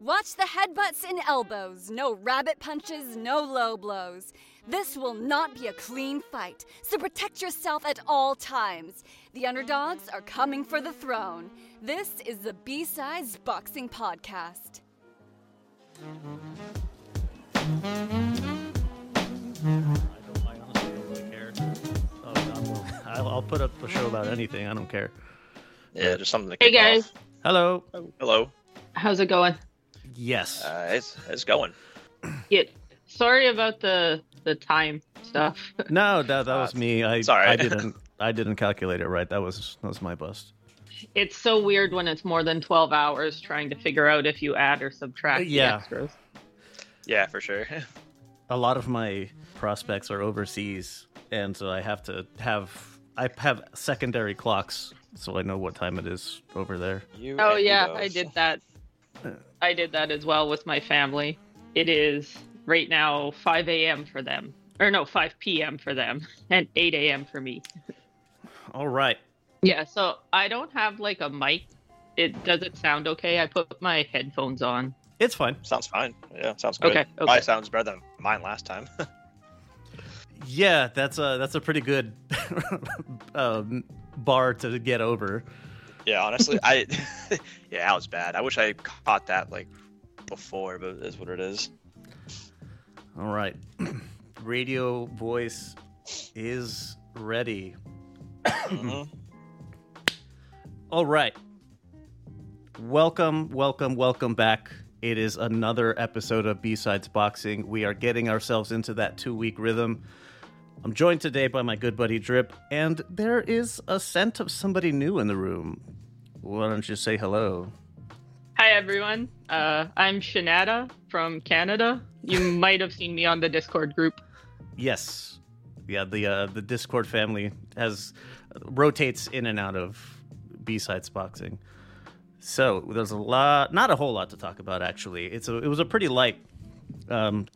Watch the headbutts and elbows. No rabbit punches, no low blows. This will not be a clean fight, so protect yourself at all times. The underdogs are coming for the throne. This is the B Sides Boxing Podcast. I don't. I honestly don't really care. Oh god. I'll I'll put up a show about anything. I don't care. Yeah, just something to Hey guys, off. Hello. Hello. how's it going? Yes. Uh, it's it's going. Yeah, sorry about the the time stuff. no, that that was uh, me. I sorry. I didn't. I didn't calculate it right. That was that was my bust. It's so weird when it's more than 12 hours trying to figure out if you add or subtract Yeah. the extras. Yeah, for sure. A lot of my prospects are overseas, and so I have to have I have secondary clocks, so I know what time it is over there. You Oh yeah, you I did that. I did that as well with my family. It is right now 5 a.m. for them, or no, 5 p.m. for them, and 8 a.m. for me. All right. Yeah, so I don't have like a mic. It does it sound okay? I put my headphones on. It's fine. Sounds fine. Yeah, sounds good. Okay, okay. Probably sounds better than mine last time. Yeah, that's a that's a pretty good um, bar to get over. yeah, honestly, I yeah, that was bad. I wish I caught that like before, but it is what it is. All right. Radio voice is ready. Mhm. All right. Welcome, welcome, welcome back. It is another episode of B-Sides Boxing. We are getting ourselves into that two week rhythm. I'm joined today by my good buddy Drip, and there is a scent of somebody new in the room. Why don't you say hello? Hi everyone. Uh, I'm Shanada from Canada. You might have seen me on the Discord group. Yes. Yeah, the uh, the Discord family has rotates in and out of B-Sides Boxing. So there's a lot, not a whole lot to talk about actually. It's a it was a pretty light, um,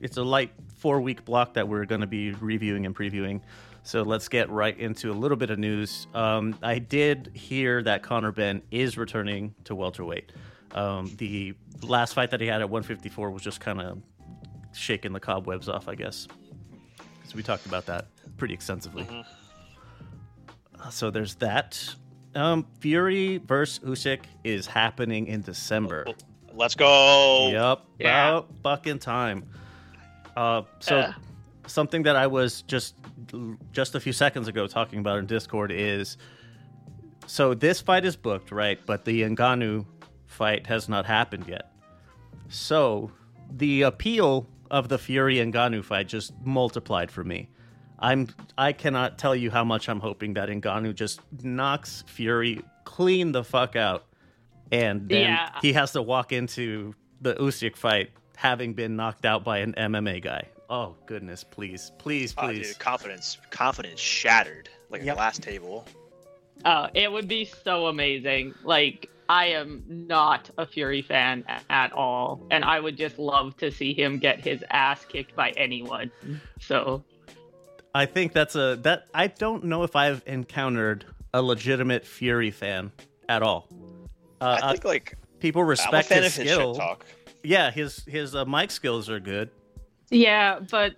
it's a light four week block that we're going to be reviewing and previewing. So let's get right into a little bit of news. Um, I did hear that Conor Benn is returning to welterweight. Um, the last fight that he had at 154 was just kind of shaking the cobwebs off, I guess. Because we talked about that pretty extensively. Uh, So there's that. Um, Fury versus Usyk is happening in December. Let's go. Yep. Yeah. About fucking time. Uh, so Uh. something that I was just just a few seconds ago talking about in Discord is so this fight is booked, right? But the Ngannou fight has not happened yet. So the appeal of the Fury Ngannou fight just multiplied for me. I'm I cannot tell you how much I'm hoping that Ngannou just knocks Fury clean the fuck out, and then Yeah. he has to walk into the Usyk fight having been knocked out by an MMA guy. Oh goodness, please, please, Oh, please. dude, confidence, confidence shattered like Yep. at the last table. Oh, it would be so amazing. Like, I am not a Fury fan at all, and I would just love to see him get his ass kicked by anyone. So, I think that's a that I don't know if I've encountered a legitimate Fury fan at all. Uh, I think like people I'm a respect fan his of his shit skill. talk. Yeah, his his uh, mic skills are good. yeah, but.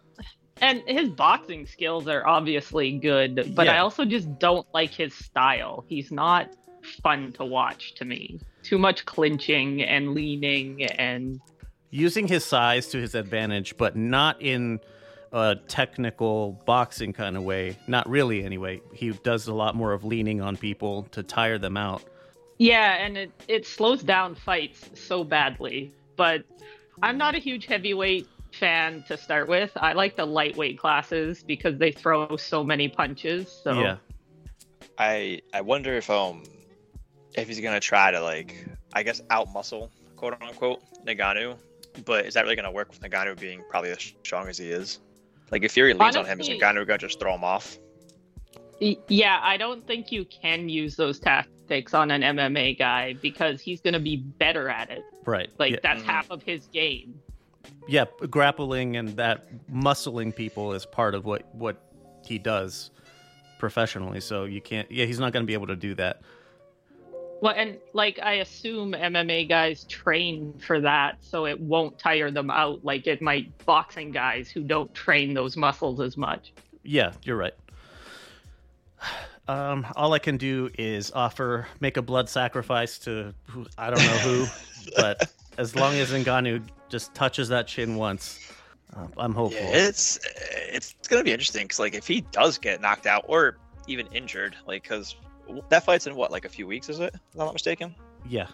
And his boxing skills are obviously good, but I also just don't like his style. He's not fun to watch to me. Too much clinching and leaning and using his size to his advantage, but not in a technical boxing kind of way. Not really, anyway. He does a lot more of leaning on people to tire them out. Yeah, and it, it slows down fights so badly. But I'm not a huge heavyweight fan to start with. I like the lightweight classes because they throw so many punches. So Yeah, I I wonder if um if he's gonna try to like I guess out muscle quote unquote Ngannou, but is that really gonna work with Ngannou being probably as strong as he is? Like if Fury leans on him, is Honestly- Ngannou gonna just throw him off? Yeah, I don't think you can use those tactics on an MMA guy because he's going to be better at it. right. Like yeah, that's Mhm. half of his game. yeah, grappling and that muscling people is part of what what he does professionally. So you can't. Yeah, he's not going to be able to do that. Well, and like I assume MMA guys train for that, so it won't tire them out like it might boxing guys who don't train those muscles as much. Yeah, you're right. Um, all I can do is offer, make a blood sacrifice to who, I don't know who, but as long as Ngannou just touches that chin once, uh, I'm hopeful. Yeah, it's it's gonna be interesting because like if he does get knocked out or even injured, like because that fight's in what like a few weeks, is it? If I'm not mistaken. Yeah,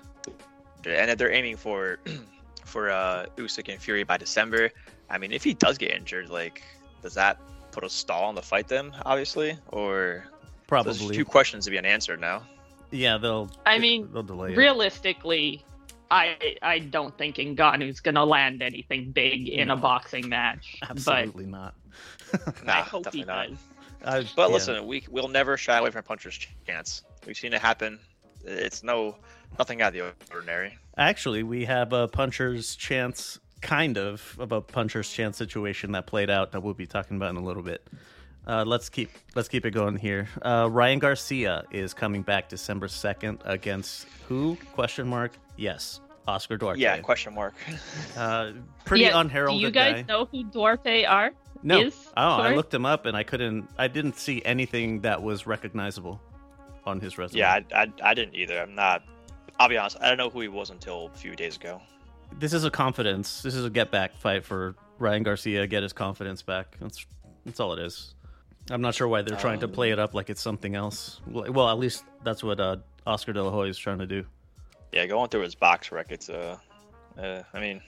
And if they're aiming for for uh Usyk and Fury by December, I mean, if he does get injured, like does that put a stall on the fight then? Obviously, or there's probably. two questions to be unanswered now. Yeah, they'll. I mean, they'll delay it. Realistically, I I don't think Ngannou's gonna land anything big in a boxing match. Absolutely not. But Nah, I hope he definitely not. does. I- But yeah. listen, we we'll never shy away from a puncher's chance. We've seen it happen. It's no nothing out of the ordinary. Actually, we have a puncher's chance, kind of, of a puncher's chance situation that played out that we'll be talking about in a little bit. Uh, let's keep let's keep it going here. Uh, Ryan Garcia is coming back December second against who? Question mark. Yes, Oscar Duarte. Yeah, question mark. uh, pretty Yeah, unheralded Do you guys guy. know who Duarte are? no. is? oh, I looked him up and I couldn't. I didn't see anything that was recognizable on his resume. yeah, I, I, I didn't either. I'm not. I'll be honest. I don't know who he was until a few days ago. this is a confidence. This is a get back fight for Ryan Garcia. Get his confidence back. That's that's all it is. I'm not sure why they're trying to Um, play it up like it's something else. Well, well, at least that's what uh, Oscar De La Hoya is trying to do. Yeah, going through his box rec, it's uh, uh I mean,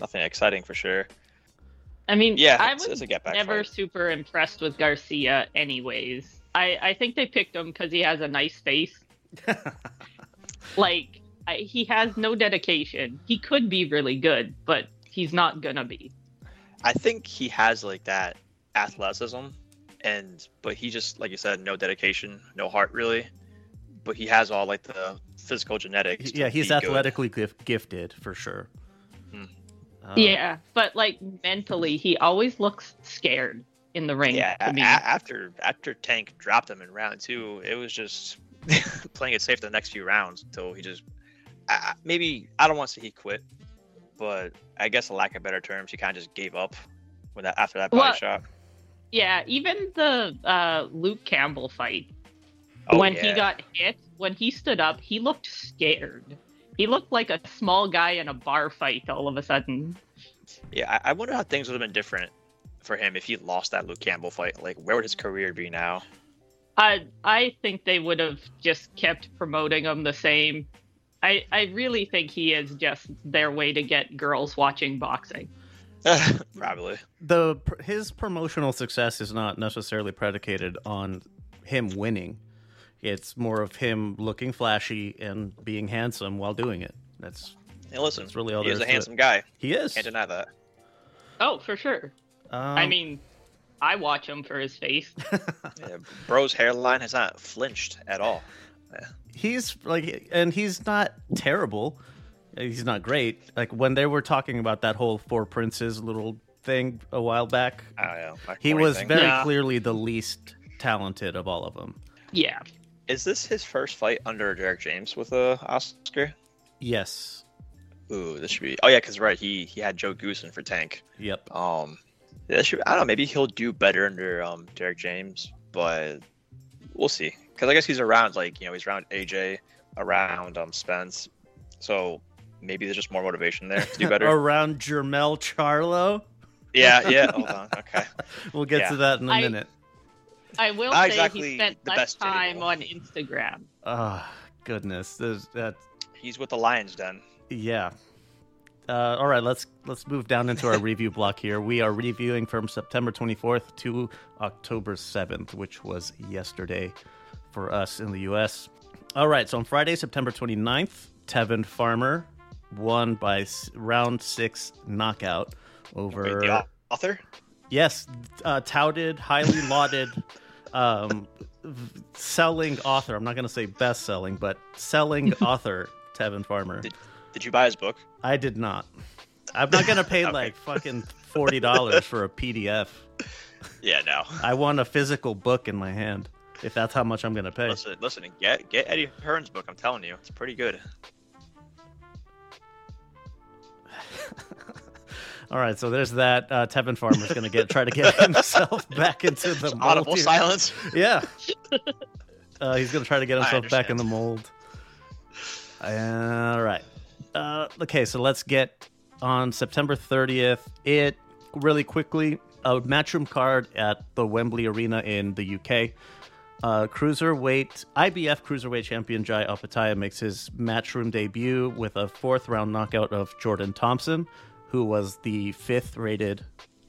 nothing exciting for sure. I mean, Yeah, I it's- was it's a get back never fight. super impressed with Garcia, anyways. I I think they picked him because he has a nice face. Like I, he has no dedication. He could be really good, but he's not gonna be. I think he has like that athleticism, and but he just like you said, no dedication, no heart really. But he has all like the physical genetics. yeah, he's athletically gif- gifted for sure. Hmm. Uh, yeah, but like mentally, he always looks scared in the ring. Yeah, to a- after after Tank dropped him in round two, it was just playing it safe the next few rounds until he just I, I- maybe I don't want to say he quit, but I guess a lack of better terms, he kind of just gave up when that after that body Well, shot. Yeah, even the uh, Luke Campbell fight, Oh, when he got hit, when he stood up, he looked scared. He looked like a small guy in a bar fight all of a sudden. Yeah, I, I wonder how things would have been different for him if he lost that Luke Campbell fight. Like, where would his career be now? I I think they would have just kept promoting him the same. I I really think he is just their way to get girls watching boxing. Probably. the his promotional success is not necessarily predicated on him winning. It's more of him looking flashy and being handsome while doing it. That's Hey, listen, That's really all he there is is a to it. handsome guy. he is. Can't deny that. Oh, for sure. Um, I mean, I watch him for his face. Yeah, bro's hairline has not flinched at all. he's like, and he's not terrible. He's not great. Like when they were talking about that whole Four Princes little thing a while back, I don't know. he was thing. very Yeah. clearly the least talented of all of them. Yeah. Is this his first fight under Derrick James with uh, Oscar? Yes. Ooh, this should be. Oh yeah, because right, he he had Joe Goossen for Tank. Yep. Um, that should. I don't know. Maybe he'll do better under um Derrick James, but we'll see. Because I guess he's around like you know he's around AJ, around um Spence, so maybe there's just more motivation there to do better. Around Jermell Charlo. yeah, yeah. Hold on. Okay. We'll get Yeah. to that in a I- minute. I will Not say exactly he spent the less best time role. on Instagram. Oh, goodness. There's that. He's with the Lions Den. Yeah. Uh, all right, let's let's move down into our review block here. We are reviewing from September 24th to October 7th, which was yesterday for us in the U.S. All right, so on Friday, September 29th, Tevin Farmer won by round six knockout over Wait, the author? yes, uh, touted, highly lauded, um, selling author. I'm not going to say best selling, but selling author Tevin Farmer. Did, did you buy his book? I did not. I'm not gonna pay Okay. like fucking forty dollars for a PDF. Yeah, no. I want a physical book in my hand. if that's how much I'm gonna pay. Listen, listen, get get Eddie Hearn's book. I'm telling you, it's pretty good. All right, so there's that. Uh, Tevin Farmer's gonna get try to get himself back into the mold Audible here. silence. Yeah. Uh, he's gonna try to get himself back in the mold. All right. Uh, okay, so let's get on September 30th. It really quickly a matchroom card at the Wembley Arena in the UK. Uh, cruiserweight IBF cruiserweight champion Jai Opetaia makes his matchroom debut with a fourth round knockout of Jordan Thompson, who was the fifth rated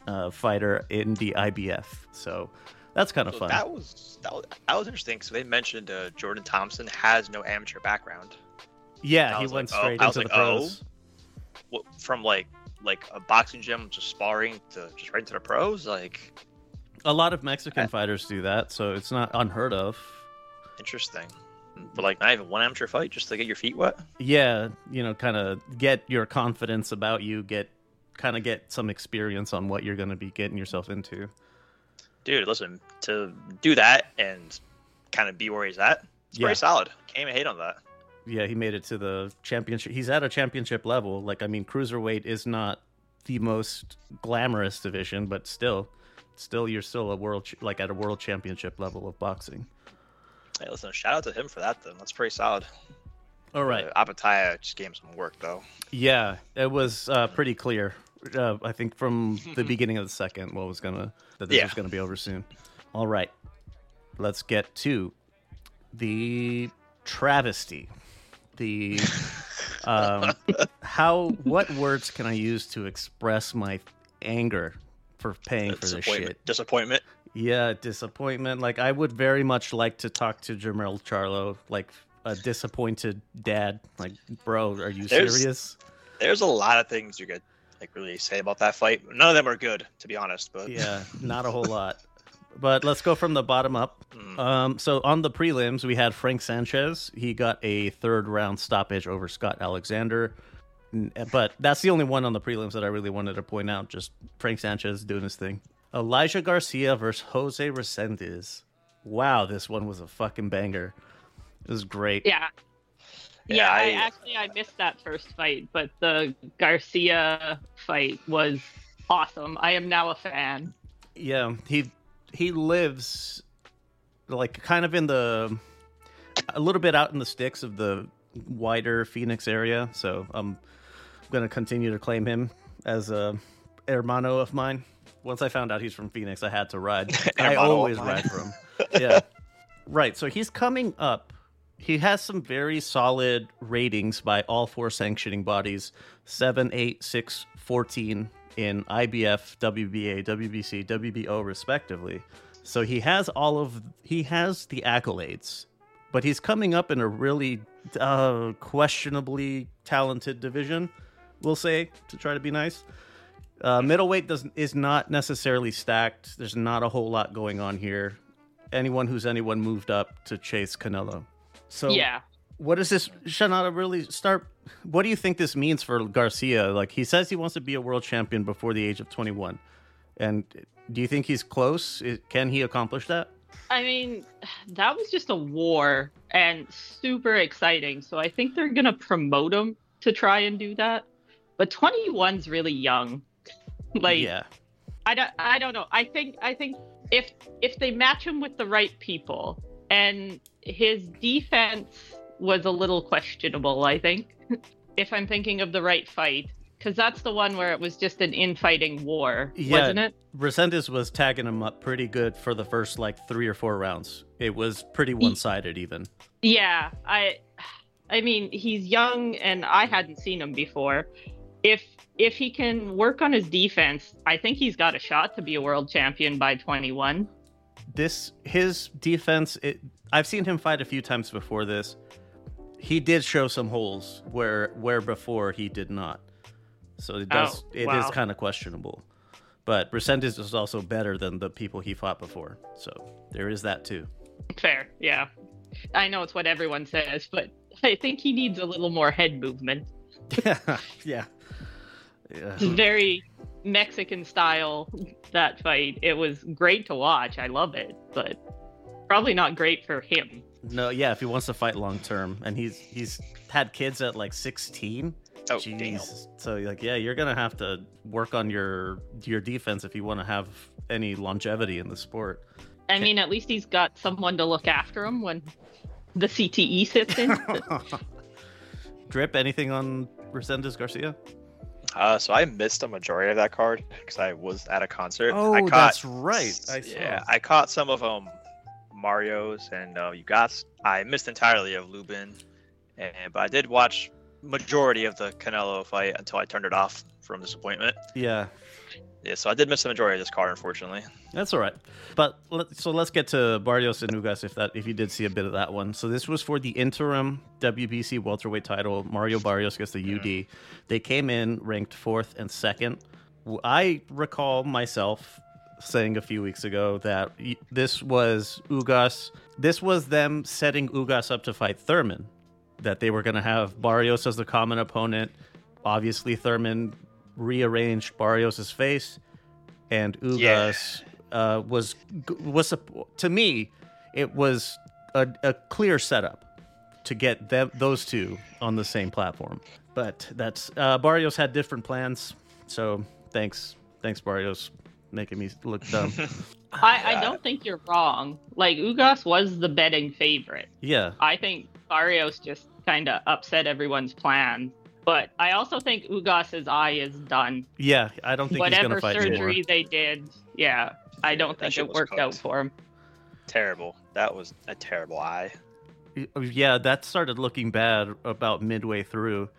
uh, fighter in the IBF. So that's kind of So fun. that was that was, that was interesting. So they mentioned uh, Jordan Thompson has no amateur background. Yeah, he went like, oh, straight I was into the like, oh. pros. What, from like like a boxing gym, just sparring to just right into the pros. Like A lot of Mexican I- fighters do that, so it's not unheard of. interesting. But like not even one amateur fight, just to get your feet wet. Yeah, you know, kind of get your confidence about you, get kind of get some experience on what you're going to be getting yourself into. Dude, listen, to do that and kind of be where he's at, it's Yeah. pretty solid. Can't even hate on that. Yeah, he made it to the championship. He's at a championship level. Like, I mean, cruiserweight is not the most glamorous division, but still, still, you're still a world, ch- like at a world championship level of boxing. Hey, listen, shout out to him for that. Then that's pretty solid. All right. Uh, Opetaia just gave him some work though. Yeah, it was uh, pretty clear. Uh, I think from the beginning of the second, what was gonna that this Yeah. was gonna be over soon. All right, let's get to the travesty. The um, how what words can I use to express my anger for paying for this shit? Disappointment. Yeah, disappointment. Like I would very much like to talk to Jermell Charlo, like a disappointed dad. Like, bro, are you There's- serious? There's a lot of things you could like really say about that fight. None of them are good, to be honest. But Yeah, not a whole lot. But let's go from the bottom up. Mm. Um, so on the prelims, we had Frank Sanchez. He got a third round stoppage over Scott Alexander. But that's the only one on the prelims that I really wanted to point out. Just Frank Sanchez doing his thing. Elijah Garcia versus Jose Resendiz. Wow, this one was a fucking banger. It was great. Yeah. Yeah, Yeah, I, I- actually I missed that first fight, but the Garcia fight was awesome. I am now a fan. Yeah, he he lives like kind of in the a little bit out in the sticks of the wider Phoenix area. So I'm gonna continue to claim him as a hermano of mine. Once I found out he's from Phoenix, I had to ride. I always ride for him. Yeah, right. So he's coming up. He has some very solid ratings by all four sanctioning bodies 7, 8, 6, 14 in IBF, WBA, WBC, WBO, respectively. So he has all of he has the accolades, but he's coming up in a really uh, questionably talented division. We'll say to try to be nice. Uh, middleweight does is not necessarily stacked. There's not a whole lot going on here. Anyone who's anyone moved up to chase Canelo. So yeah. what does this Shanada really start? What do you think this means for Garcia? Like he says he wants to be a world champion before the age of 21, and do you think he's close? Can he accomplish that? I mean, that was just a war and super exciting. So I think they're going to promote him to try and do that. But 21's really young. like yeah, I don't I don't know. I think I think if if they match him with the right people and his defense was a little questionable, I think. if I'm thinking of the right fight cuz that's the one where it was just an infighting war, Yeah. wasn't it? Resendiz was tagging him up pretty good for the first like three or four rounds. It was pretty one sided even. Yeah, I I mean, he's young and I hadn't seen him before. If if he can work on his defense, I think he's got a shot to be a world champion by 21. This his defense. It, I've seen him fight a few times before this. He did show some holes where where before he did not. So it does. Oh, It is wow. kind of questionable. But Resendiz is also better than the people he fought before. So there is that too. Fair, yeah. I know it's what everyone says, but I think he needs a little more head movement. yeah. Yeah. It's very Mexican style that fight. It was great to watch. I love it, but probably not great for him. No, yeah, if he wants to fight long term, and he's he's had kids at like 16. Oh, damn. Jeez. So like, yeah, you're gonna have to work on your your defense if you want to have any longevity in the sport. I mean, at least he's got someone to look after him when the CTE sits in. Drip, anything on Resendiz Garcia? Uh, so I missed a majority of that card because I was at a concert. Oh, I caught, that's right. I saw. yeah, I caught some of um Mario's and uh, you got. I missed entirely of Lubin, and but I did watch majority of the Canelo fight until I turned it off from disappointment. Yeah, Yeah, so I did miss the majority of this card, unfortunately. That's all right. But let, so let's get to Barrios and Ugas if that if you did see a bit of that one. So this was for the interim WBC welterweight title. Mario Barrios gets the UD. Mm-hmm. They came in ranked fourth and second. I recall myself saying a few weeks ago that this was Ugas. This was them setting Ugas up to fight Thurman. That they were going to have Barrios as the common opponent. Obviously, Thurman rearranged Barrios' face and Ugas uh, was was a, to me it was a, a clear setup to get them those two on the same platform. But that's uh, Barrios had different plans, so thanks thanks Barrios making me look dumb. I, I don't think you're wrong. Like Ugas was the betting favorite. yeah, I think Barrios just kind of upset everyone's plan. But I also think Ugas's eye is done. yeah, I don't think he's Whatever gonna fight surgery anymore. they did, yeah, I don't That think it was worked out for him. Terrible. That was a terrible eye. Yeah, that started looking bad about midway through.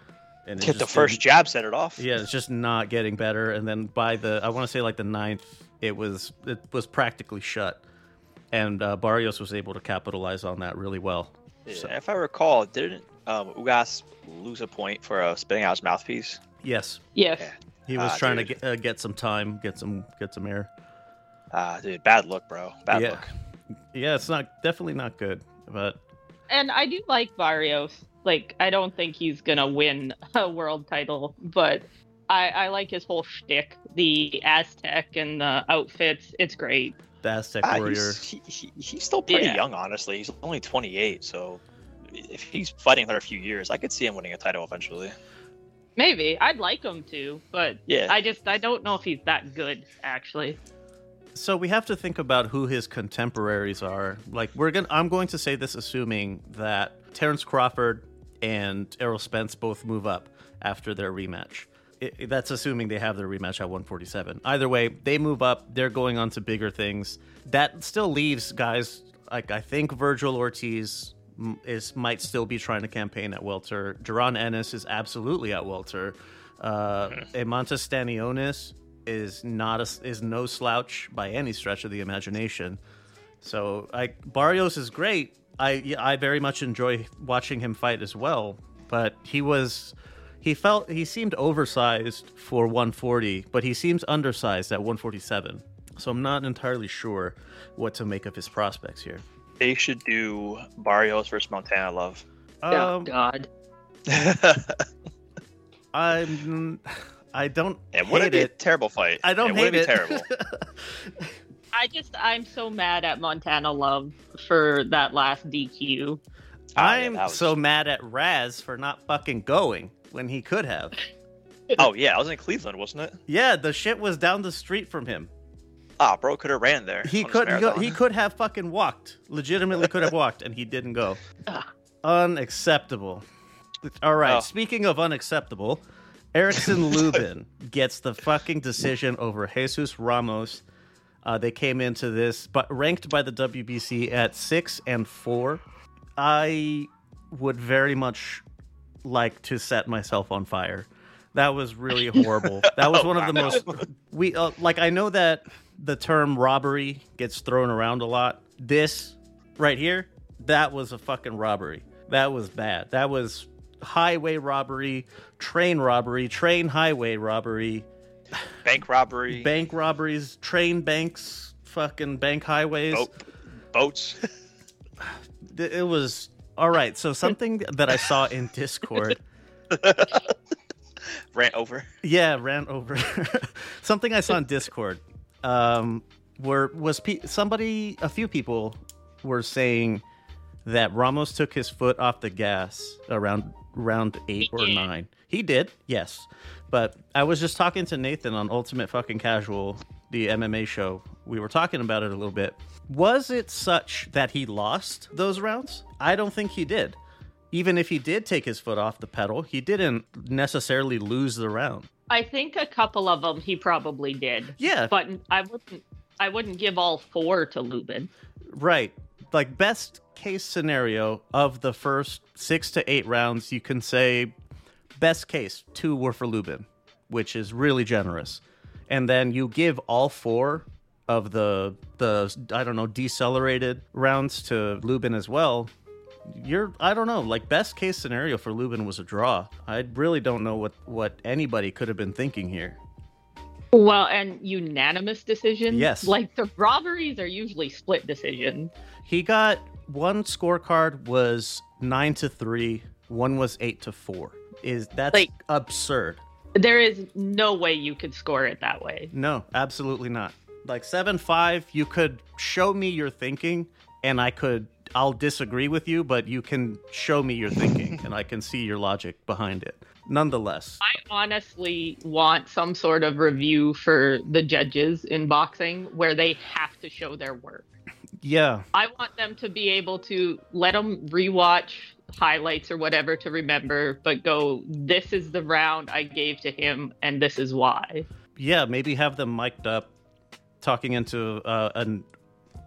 And it Hit the first jab set it off. Yeah, it's just not getting better. And then by the, I want to say like the ninth, it was it was practically shut, and uh, Barrios was able to capitalize on that really well. Yeah, So- If I recall, didn't um, Ugas lose a point for uh, spitting out his mouthpiece? Yes, Yes. Yeah. he was Ah, trying to get uh, get some time, get some get some air. Ah, dude, bad look, bro. Bad Yeah. look. Yeah, it's not definitely not good, but And I do like Barrios. Like, I don't think he's gonna win a world title, but I, I like his whole shtick, the Aztec and the outfits. It's great. the Aztec Ah, warrior. he's, he, he, he's still pretty Yeah. young, honestly. He's only 28, so if he's fighting for a few years, I could see him winning a title eventually. Maybe I'd like him to, but Yeah. I just I don't know if he's that good actually. So we have to think about who his contemporaries are. Like we're gonna, I'm going to say this assuming that Terrence Crawford and Errol Spence both move up after their rematch. It, that's assuming they have their rematch at 147. Either way, they move up. They're going on to bigger things. That still leaves guys like I think Vergil Ortiz is might still be trying to campaign at welter. Jaron Ennis is absolutely at welter. Uh, Eimantas Stanionis is not a, is no slouch by any stretch of the imagination. So I Barrios is great. I I very much enjoy watching him fight as well. But he was he felt he seemed oversized for 140, but he seems undersized at 147. So I'm not entirely sure what to make of his prospects here. They should do Barrios versus Montana Love. oh Um, God. I'm I don't and would it hate a it. terrible fight? I don't and hate it. be terrible. I just I'm so mad at Montana Love for that last DQ. I'm that was- so mad at Raz for not fucking going when he could have. Oh yeah, I was in Cleveland, wasn't it? Yeah, the shit was down the street from him. Ah, bro could have ran there. He could he, he could have fucking walked. Legitimately could have walked and he didn't go. Unacceptable. All right, Oh. speaking of unacceptable, Erickson Lubin gets the fucking decision over Jesus Ramos. Uh, they came into this, but ranked by the WBC at six and four. I would very much like to set myself on fire. That was really horrible. That was one of the most we uh, like. I know that the term robbery gets thrown around a lot. This right here, that was a fucking robbery. That was bad. That was highway robbery, train robbery, train highway robbery, bank robbery, bank robberies, train banks, fucking bank highways. boat, boats. It was all right. So something that I saw in Discord. ran over. Yeah, ran over. Something I saw in Discord. Um, were was pe- somebody, a few people, were saying that Ramos took his foot off the gas around round eight or nine. He did, yes. But I was just talking to Nathan on Ultimate Fucking Casual, the MMA show. We were talking about it a little bit. Was it such that he lost those rounds? I don't think he did. Even if he did take his foot off the pedal, he didn't necessarily lose the round. I think a couple of them he probably did, Yeah, but I wouldn't. I wouldn't give all four to Lubin. Right. Like best case scenario of the first six to eight rounds, you can say best case two were for Lubin, which is really generous, and then you give all four of the the I don't know decelerated rounds to Lubin as well. You're I don't know like best case scenario for Lubin was a draw. I really don't know what what anybody could have been thinking here. Well, and unanimous decisions. Yes. Like the robberies are usually split decisions. He got one scorecard was nine to three, one was eight to four. Is that's Like- absurd? There is no way you could score it that way. No, absolutely not. Like seven five, you could show me your thinking, and I could I'll disagree with you, but you can show me your thinking, and I can see your logic behind it. Nonetheless, I honestly want some sort of review for the judges in boxing where they have to show their work. yeah, I want them to be able to let them rewatch highlights or whatever to remember, but go, this is the round I gave to him, and this is why. yeah, maybe have them mic'd up, talking into uh, an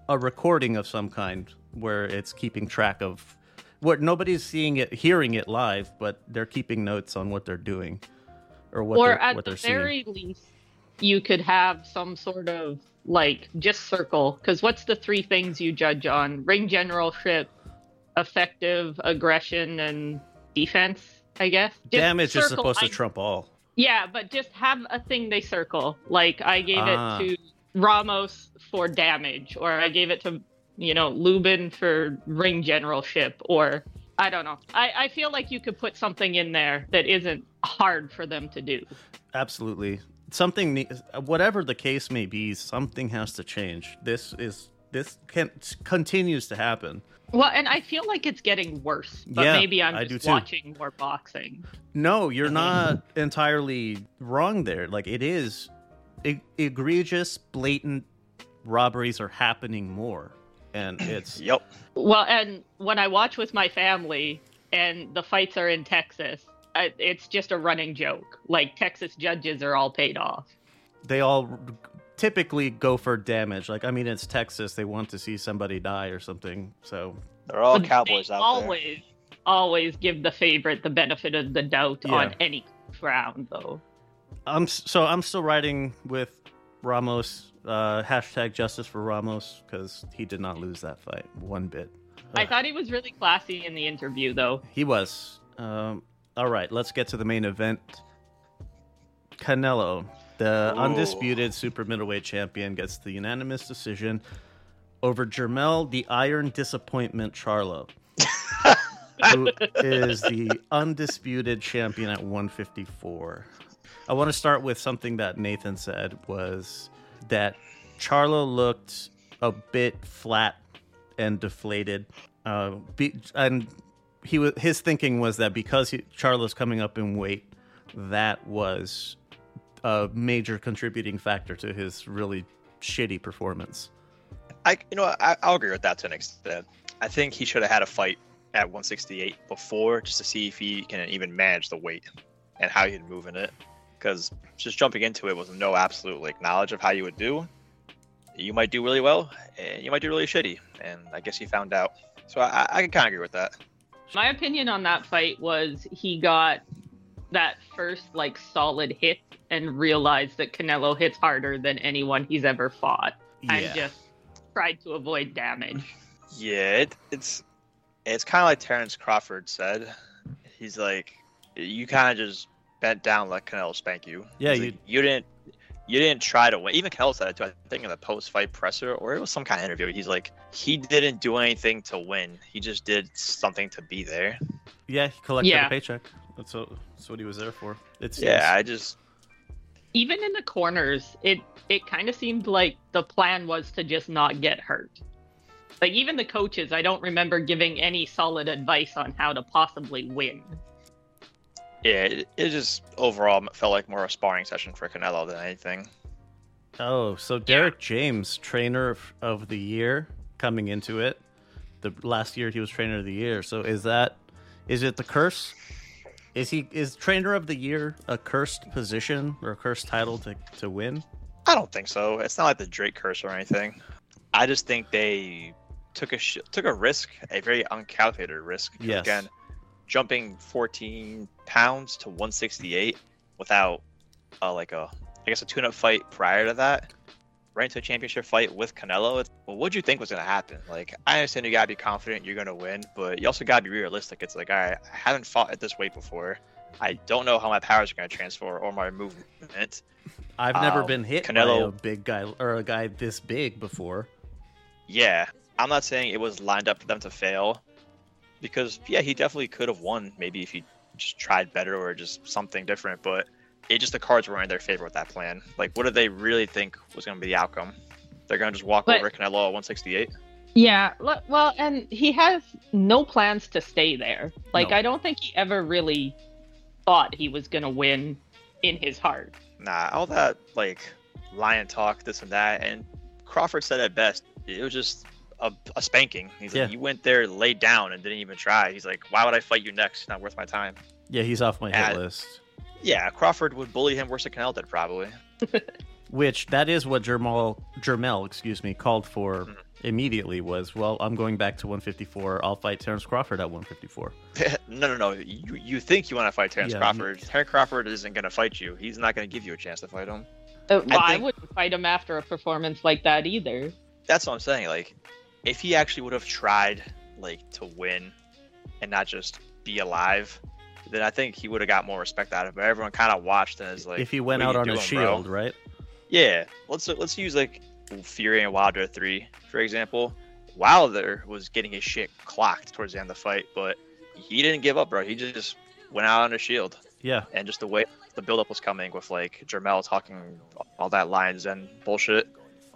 a recording of some kind where it's keeping track of what nobody's seeing it, hearing it live, but they're keeping notes on what they're doing or what or they're, at what the they're seeing. very least, you could have some sort of like just circle. Because what's the three things you judge on? Ring generalship, effective aggression, and defense. I guess Just Damage is circle, supposed to I- trump all. Yeah, but just have a thing they circle. Like I gave Ah. it to Ramos for damage, or I gave it to you know Lubin for ring generalship, or I don't know. I, I feel like you could put something in there that isn't hard for them to do. Absolutely. Something, whatever the case may be, something has to change. This is this can continues to happen. Well, and I feel like it's getting worse, but Yeah, maybe I'm just watching more boxing. No, you're not entirely wrong there. Like it is e- egregious, blatant robberies are happening more, and it's Yep. Well, and when I watch with my family and the fights are in Texas, I, it's just a running joke. Like Texas judges are all paid off. they all typically go for damage. Like I mean, it's Texas; they want to see somebody die or something. So They're all But cowboys they out always, always give the favorite the benefit of the doubt Yeah. on any round, though. I'm so I'm still riding with Ramos. Uh, hashtag justice for Ramos because he did not lose that fight one bit. I Ugh. thought he was really classy in the interview, though. He was. Um, all right, let's get to the main event. Canelo, the Ooh. undisputed super middleweight champion, gets the unanimous decision over Jermell, the Iron Disappointment Charlo, who is the undisputed champion at 154. I want to start with something that Nathan said was that Charlo looked a bit flat and deflated. Uh, be, and he was his thinking was that because he, Charlo's coming up in weight, that was a major contributing factor to his really shitty performance. I, you know, I, I'll agree with that to an extent. I think he should have had a fight at 168 before, just to see if he can even manage the weight and how he'd move in it. Because just jumping into it with no absolute like knowledge of how you would do, you might do really well, and you might do really shitty. And I guess he found out. So I, I can kind of agree with that. My opinion on that fight was he got that first like solid hit and realized that Canelo hits harder than anyone he's ever fought, and just tried to avoid damage. Yeah, it, it's it's kind of like Terrence Crawford said. He's like, you kind of just bent down, let Canelo spank you. Yeah, you- like, you didn't you didn't try to win. Even Canelo said it too. I think in the post fight presser or it was some kind of interview. He's like, he didn't do anything to win. He just did something to be there. yeah, he collected Yeah. a paycheck. That's what, that's what he was there for. It's Yeah, I just Even in the corners, it it kind of seemed like the plan was to just not get hurt. Like even the coaches, I don't remember giving any solid advice on how to possibly win. Yeah, it, it just overall felt like more a sparring session for Canelo than anything. Oh, so Derrick James, trainer of, of the year, coming into it. The last year he was trainer of the year. So is that is it the curse? Is he is trainer of the year a cursed position or a cursed title to, to win? I don't think so. It's not like the Drake curse or anything. I just think they took a sh- took a risk, a very uncalculated risk. Yes. Again, jumping 14 pounds to 168 without uh, like a I guess a tune-up fight prior to that, right into a championship fight with Canelo. Well, what do you think was gonna happen? Like, I understand you gotta be confident you're gonna win, but you also gotta be realistic. It's like, all right, I haven't fought at this weight before. I don't know how my powers are gonna transfer or my movement. I've never Um, been hit Canelo- by a big guy or a guy this big before. Yeah, I'm not saying it was lined up for them to fail, because yeah, he definitely could have won. Maybe if he just tried better or just something different, but it just the cards were in their favor with that plan. Like, what did they really think was going to be the outcome? They're going to just walk But- over Canelo at 168. Yeah, well, and he has no plans to stay there. Like, No. I don't think he ever really thought he was gonna win in his heart. Nah, all that like lion talk, this and that, and Crawford said at best. It was just a, a spanking. He's like, Yeah. you went there, laid down, and didn't even try. He's like, why would I fight you next? It's not worth my time. Yeah, he's off my hit Uh, list. Yeah, Crawford would bully him worse than Canelo did probably. Which that is what Jermell Jermell, excuse me, called for Mhm. immediately was, well, I'm going back to 154. I'll fight Terrence Crawford at 154. no, no, no. You you think you want to fight Terrence Yeah, Crawford? Terrence Crawford isn't going to fight you. He's not going to give you a chance to fight him. Uh, well, I, think- wouldn't fight him after a performance like that either. That's what I'm saying. Like, if he actually would have tried like to win and not just be alive, then I think he would have got more respect out of it. But everyone kind of watched and is like, if he went out on you a doing, bro?" shield, right? Yeah, let's let's use like Fury and Wilder three for example. Wilder was getting his shit clocked towards the end of the fight, but he didn't give up, bro. He just went out on a shield. Yeah. and just the way the buildup was coming with like Jermell talking all that Lions and bullshit.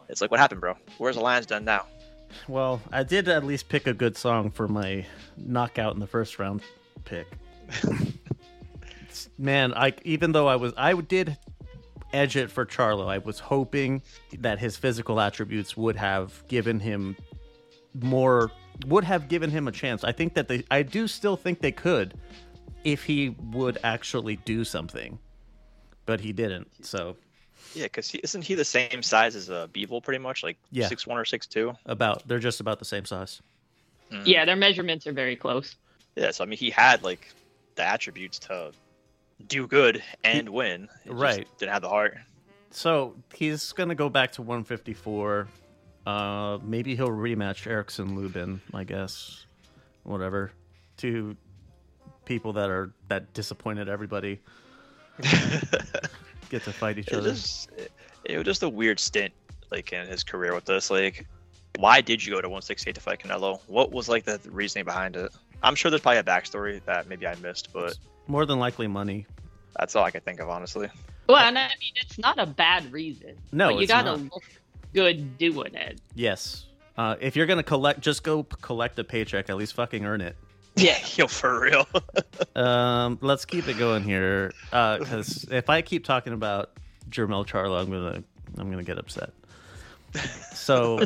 It's like, what happened, bro? Where's the Lions done now? Well, I did at least pick a good song for my knockout in the first round pick. Man, I even though I was I did edge it for Charlo. I was hoping that his physical attributes would have given him more would have given him a chance. I think that they I do still think they could if he would actually do something. But he didn't. So, Yeah, because he, isn't he the same size as a uh, Bivol, pretty much, like Yeah. six one or six two? about they're just about the same size. Yeah, their measurements are very close. Yeah, so I mean, he had like the attributes to do good and win. He just Right. didn't have the heart. So he's gonna go back to 154. Uh, maybe he'll rematch Erickson Lubin, I guess. Whatever. Two people that are that disappointed everybody get to fight each It other. just it was just a weird stint like in his career with this. Like, why did you go to 168 to fight Canelo? What was like the reasoning behind it? I'm sure there's probably a backstory that maybe I missed, but More than likely money. that's all I can think of, honestly. Well, and I mean, it's not a bad reason. No, but you it's gotta not. look good doing it. Yes. Uh, if you're gonna collect, just go collect a paycheck. At least fucking earn it. Yeah, yo, for real. Um, let's keep it going here, because if I keep talking about Jermell Charlo, I'm gonna I'm gonna get upset. So,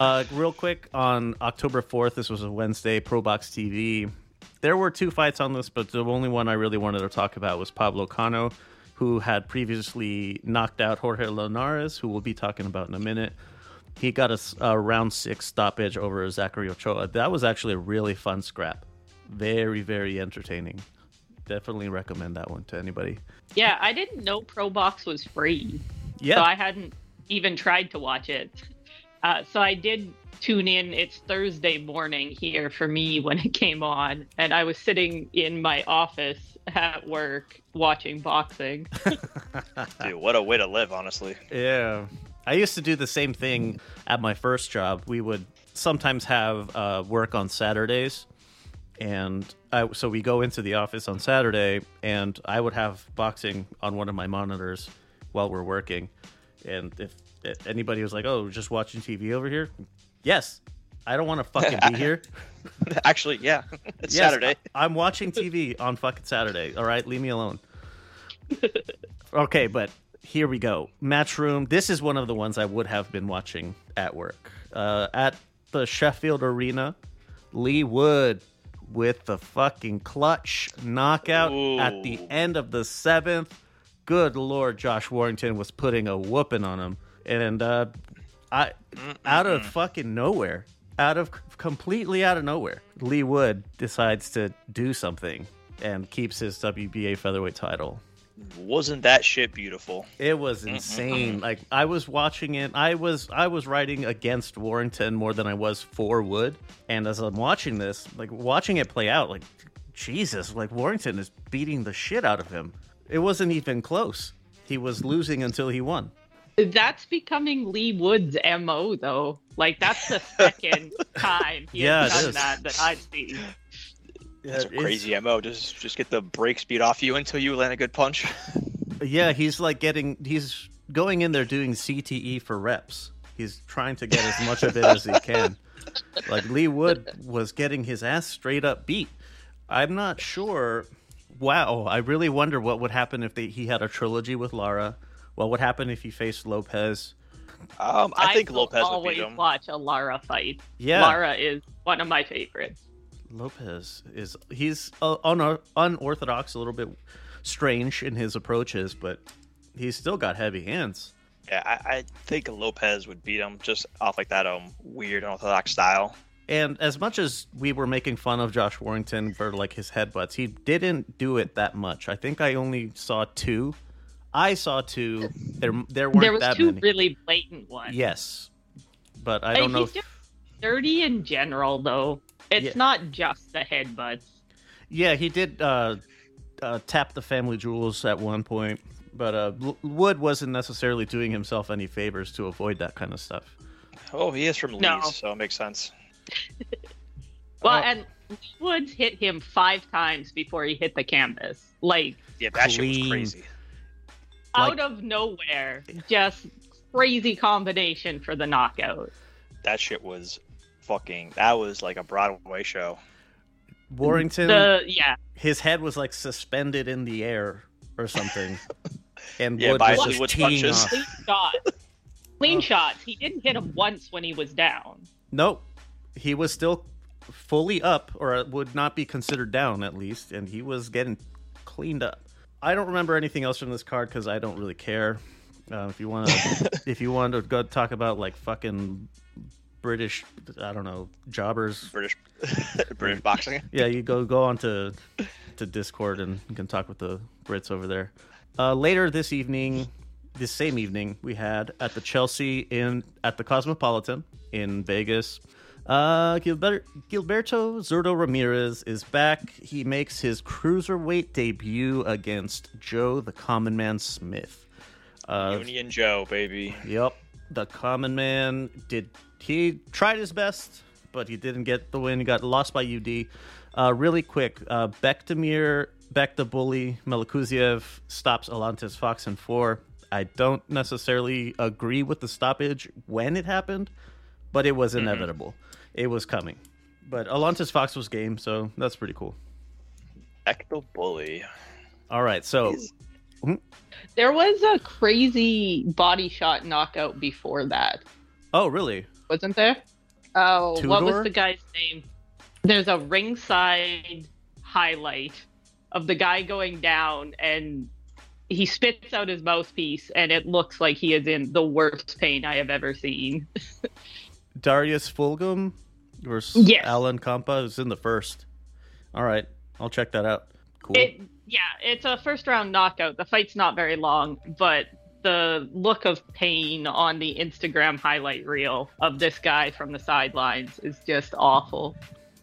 uh, real quick on October 4th, this was a Wednesday, Pro Box TV. There were two fights on this, but the only one I really wanted to talk about was Pablo Cano, who had previously knocked out Jorge Linares, who we'll be talking about in a minute. He got a round six stoppage over Zachary Ochoa. That was actually a really fun scrap. Very, very entertaining. Definitely recommend that one to anybody. Yeah, I didn't know Pro Box was free, Yeah. so I hadn't even tried to watch it. Uh, so I did tune in. It's Thursday morning here for me when it came on, and I was sitting in my office at work watching boxing. Dude, what a way to live, honestly. Yeah. I used to do the same thing at my first job. We would sometimes have uh, work on Saturdays. And I, so we go into the office on Saturday, and I would have boxing on one of my monitors while we're working. And if, anybody was like, oh, just watching TV over here, yes, I don't want to fucking be here. Actually, yeah, it's Yes, Saturday. I- I'm watching TV on fucking Saturday. All right, leave me alone. okay, but here we go. Matchroom. This is one of the ones I would have been watching at work. Uh, at the Sheffield Arena, Lee Wood with the fucking clutch knockout at the end of the seventh. Good lord, Josh Warrington was putting a whooping on him, and uh, I out of fucking nowhere, out of completely out of nowhere, Leigh Wood decides to do something and keeps his WBA featherweight title. Wasn't that shit beautiful? It was insane. Like I was watching it, I was I was writing against Warrington more than I was for Wood. And as I'm watching this, like watching it play out, like Jesus, like Warrington is beating the shit out of him. It wasn't even close. He was losing until he won. That's becoming Leigh Wood's MO though. Like that's the second time he Yeah, has it done that that I've seen. That's a It's- crazy mo. Just just get the brake speed off you until you land a good punch. Yeah, he's like getting he's going in there doing CTE for reps. He's trying to get as much of it as he can. Like Leigh Wood was getting his ass straight up beat. I'm not sure. Wow, I really wonder what would happen if they, he had a trilogy with Lara. What would happen if he faced Lopez? Um, I, think will Lopez would always beat him. Always watch a Lara fight. Yeah, Lara is one of my favorites. Lopez is he's uh, un- unorthodox, a little bit strange in his approaches, but he's still got heavy hands. Yeah, I, I think Lopez would beat him just off like that um weird unorthodox style. And as much as we were making fun of Josh Warrington for like his headbutts, he didn't do it that much. I think I only saw two. I saw two. There, there weren't There was that two many. really blatant ones. Yes, but I Like, don't know. he's If, just dirty in general though. It's Yeah. not just the headbutts. yeah, he did uh, uh, tap the family jewels at one point, but uh, Wood wasn't necessarily doing himself any favors to avoid that kind of stuff. Oh, he is from Leeds, No. so it makes sense. Well, Oh. and Woods hit him five times before he hit the canvas. Like Yeah, that shit was crazy. Like- out of nowhere, just crazy combination for the knockout. That shit was fucking. That was like a Broadway show. Warrington, The yeah, his head was like suspended in the air or something, and Yeah, Wood by was Lee just teeing punches. off. clean shot, clean Oh. shots. He didn't hit him once when he was down. Nope. He was still fully up, or would not be considered down at least, and he was getting cleaned up. I don't remember anything else from this card because I don't really care. Uh, if you want to, if you want to go talk about like fucking British, I don't know, jobbers. British, British boxing. Yeah, you go go on to to Discord and you can talk with the Brits over there. Uh, later this evening, this same evening, we had at the Chelsea in at the Cosmopolitan in Vegas. Uh, Gilber- Gilberto Zurdo Ramirez is back. He makes his cruiserweight debut against Joe the Common Man Smith. Uh, Union Joe, baby. Yep. The common man did he tried his best, but he didn't get the win. He got lost by UD. Uh, really quick, uh, Bektemir Bek the bully Melikuziev stops Alantez Fox in four. I don't necessarily agree with the stoppage when it happened, but it was inevitable. It was coming. But Alantez Fox was game, so that's pretty cool. The bully. All right, so He's- Um, there was a crazy body shot knockout before that, oh really? wasn't there? Oh, what was the guy's name? There's a ringside highlight of the guy going down and he spits out his mouthpiece and it looks like he is in the worst pain I have ever seen. Darius Fulghum versus Yes. Alan Campa is in the first. All right, I'll check that out. Cool. It yeah, it's a first round knockout. The fight's not very long, but the look of pain on the Instagram highlight reel of this guy from the sidelines is just awful.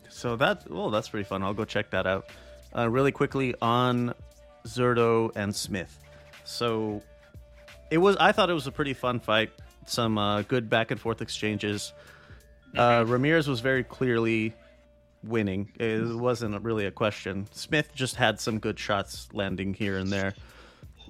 so that well, that's pretty fun. I'll go check that out. Uh, really quickly on Zurdo and Smith. So it was. I thought it was a pretty fun fight. Some uh, good back and forth exchanges. Uh, Ramirez was very clearly winning. It wasn't really a question. Smith just had some good shots landing here and there.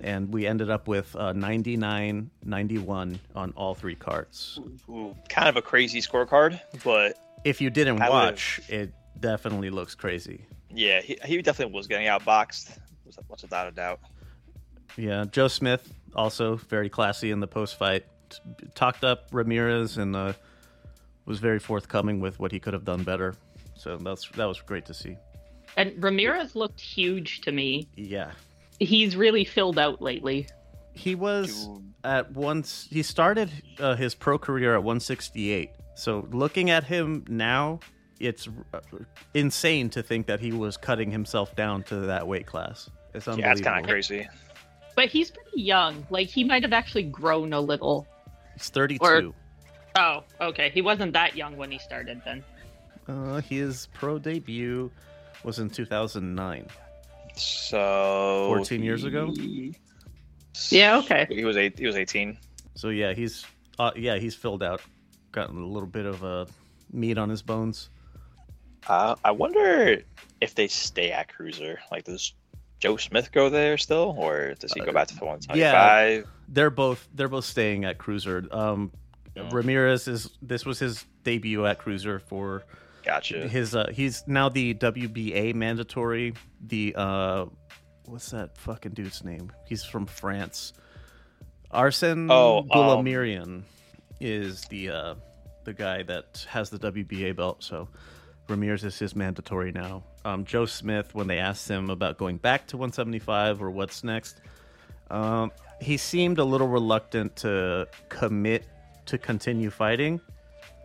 And we ended up with uh, 99 91 on all three cards. Ooh, kind of a crazy scorecard, but if you didn't I would've- watch, it definitely looks crazy. Yeah, he, he definitely was getting outboxed. What's without a doubt. Yeah, Joe Smith also very classy in the post fight. Talked up Ramirez and uh, was very forthcoming with what he could have done better. So that's that was great to see. And Ramirez looked huge to me. Yeah, He's really filled out lately. he was Dude. at once. He started uh, his pro career at 168. So looking at him now, it's uh, insane to think that he was cutting himself down to that weight class. It's Yeah, unbelievable. it's kind of crazy. But he's pretty young. Like he might have actually grown a little. He's 32. Or- Oh, okay. He wasn't that young when he started then. Uh, his pro debut was in 2009. So 14 years ago? Yeah, okay. He was eight. He was 18. So yeah, he's uh, yeah he's filled out, gotten a little bit of uh, meat on his bones. Uh, I wonder if they stay at cruiser. Like, does Joe Smith go there still, or does he go back to the 125? They're both they're both staying at cruiser. Um, Yeah. Ramirez is this was his debut at cruiser for Gotcha. his uh, he's now the WBA mandatory. The uh, what's that fucking dude's name? He's from France. Arsen Oh, um, Goulamirian is the uh, the guy that has the WBA belt. So Ramirez is his mandatory now. Um, Joe Smith, when they asked him about going back to 175 or what's next, um, he seemed a little reluctant to commit to continue fighting.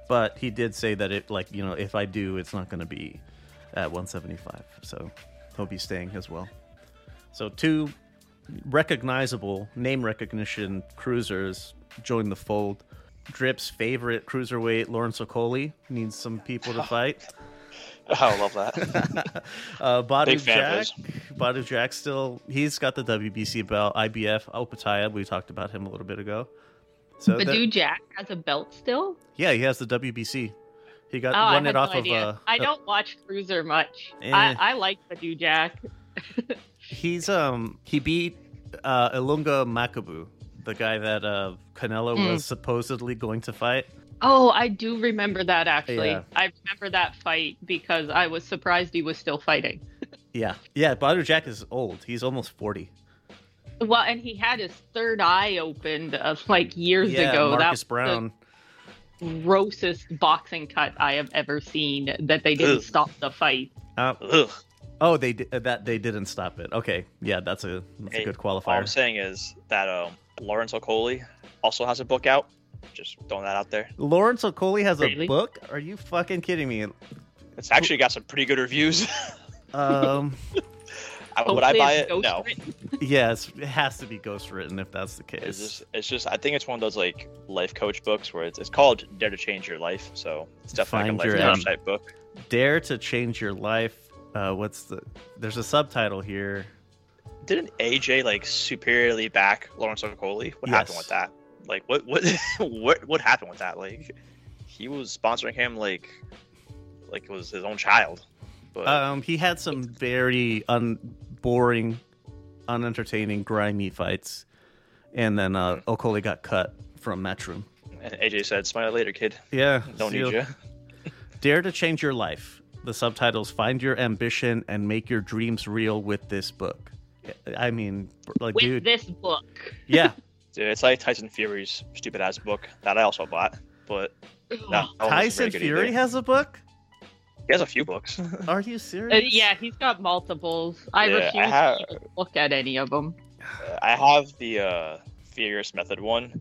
But he did say that it, like, you know, if I do, it's not going to be at 175. So he'll be staying as well. So two recognizable name recognition cruisers join the fold. Drip's favorite cruiserweight, Lawrence Okoli, needs some people to fight. Oh, I love that. uh, Badou Big Jack. Badou Jack still, he's got the WBC belt. IBF, Opetaia, we talked about him a little bit ago. So But that- Jack has a belt still? yeah, he has the WBC. He got Oh, won it no off idea. of. Uh, I uh, don't watch Cruiser much. Eh. I, I like the do Jack. He's um he beat uh Ilunga Makabu, the guy that uh Canelo Mm. was supposedly going to fight. Oh, I do remember that actually. Yeah. I remember that fight because I was surprised he was still fighting. Yeah, yeah. Badou Jack is old. He's almost forty. Well, and he had his third eye opened uh, like years yeah, ago. Marcus that was Brown. the grossest boxing cut I have ever seen. That they didn't Ugh. stop the fight. Uh, Ugh. oh, they di- uh, that they didn't stop it. Okay, yeah, that's a that's a Hey, good All I'm saying is that um, Lawrence Okoli also has a book out. Just throwing that out there. Lawrence Okoli has a book. Are you fucking kidding me? It's actually got some pretty good reviews. Um, I- Would I buy it? No. ghostwritten. yes, it has to be ghost written if that's the case. It's just, it's just, I think it's one of those like life coach books where it's, it's called Dare to Change Your Life. So it's definitely Find like a your life coach end. type book. Dare to change your life. Uh, what's the? There's a subtitle here. Didn't AJ like superiorly back Lawrence Okoli? What happened with that? Like, what, what, what, what happened with that? Like, he was sponsoring him like, like it was his own child. But Um, he had some very un boring, unentertaining, grimy fights, and then uh, Okoli got cut from Matchroom. and AJ said, "Smile later, kid. Yeah, Don't need you." Dare to change your life. The subtitles: Find your ambition and make your dreams real with this book. I mean, like, With dude, this book. yeah. Dude, it's like Tyson Fury's stupid ass book that I also bought, but that one wasn't very Tyson good Fury either. has a book. He has a few books. Are you Uh, serious? yeah, he's got multiples. I Yeah, I refuse have- to look at any of them. I have the uh, Furious Method one.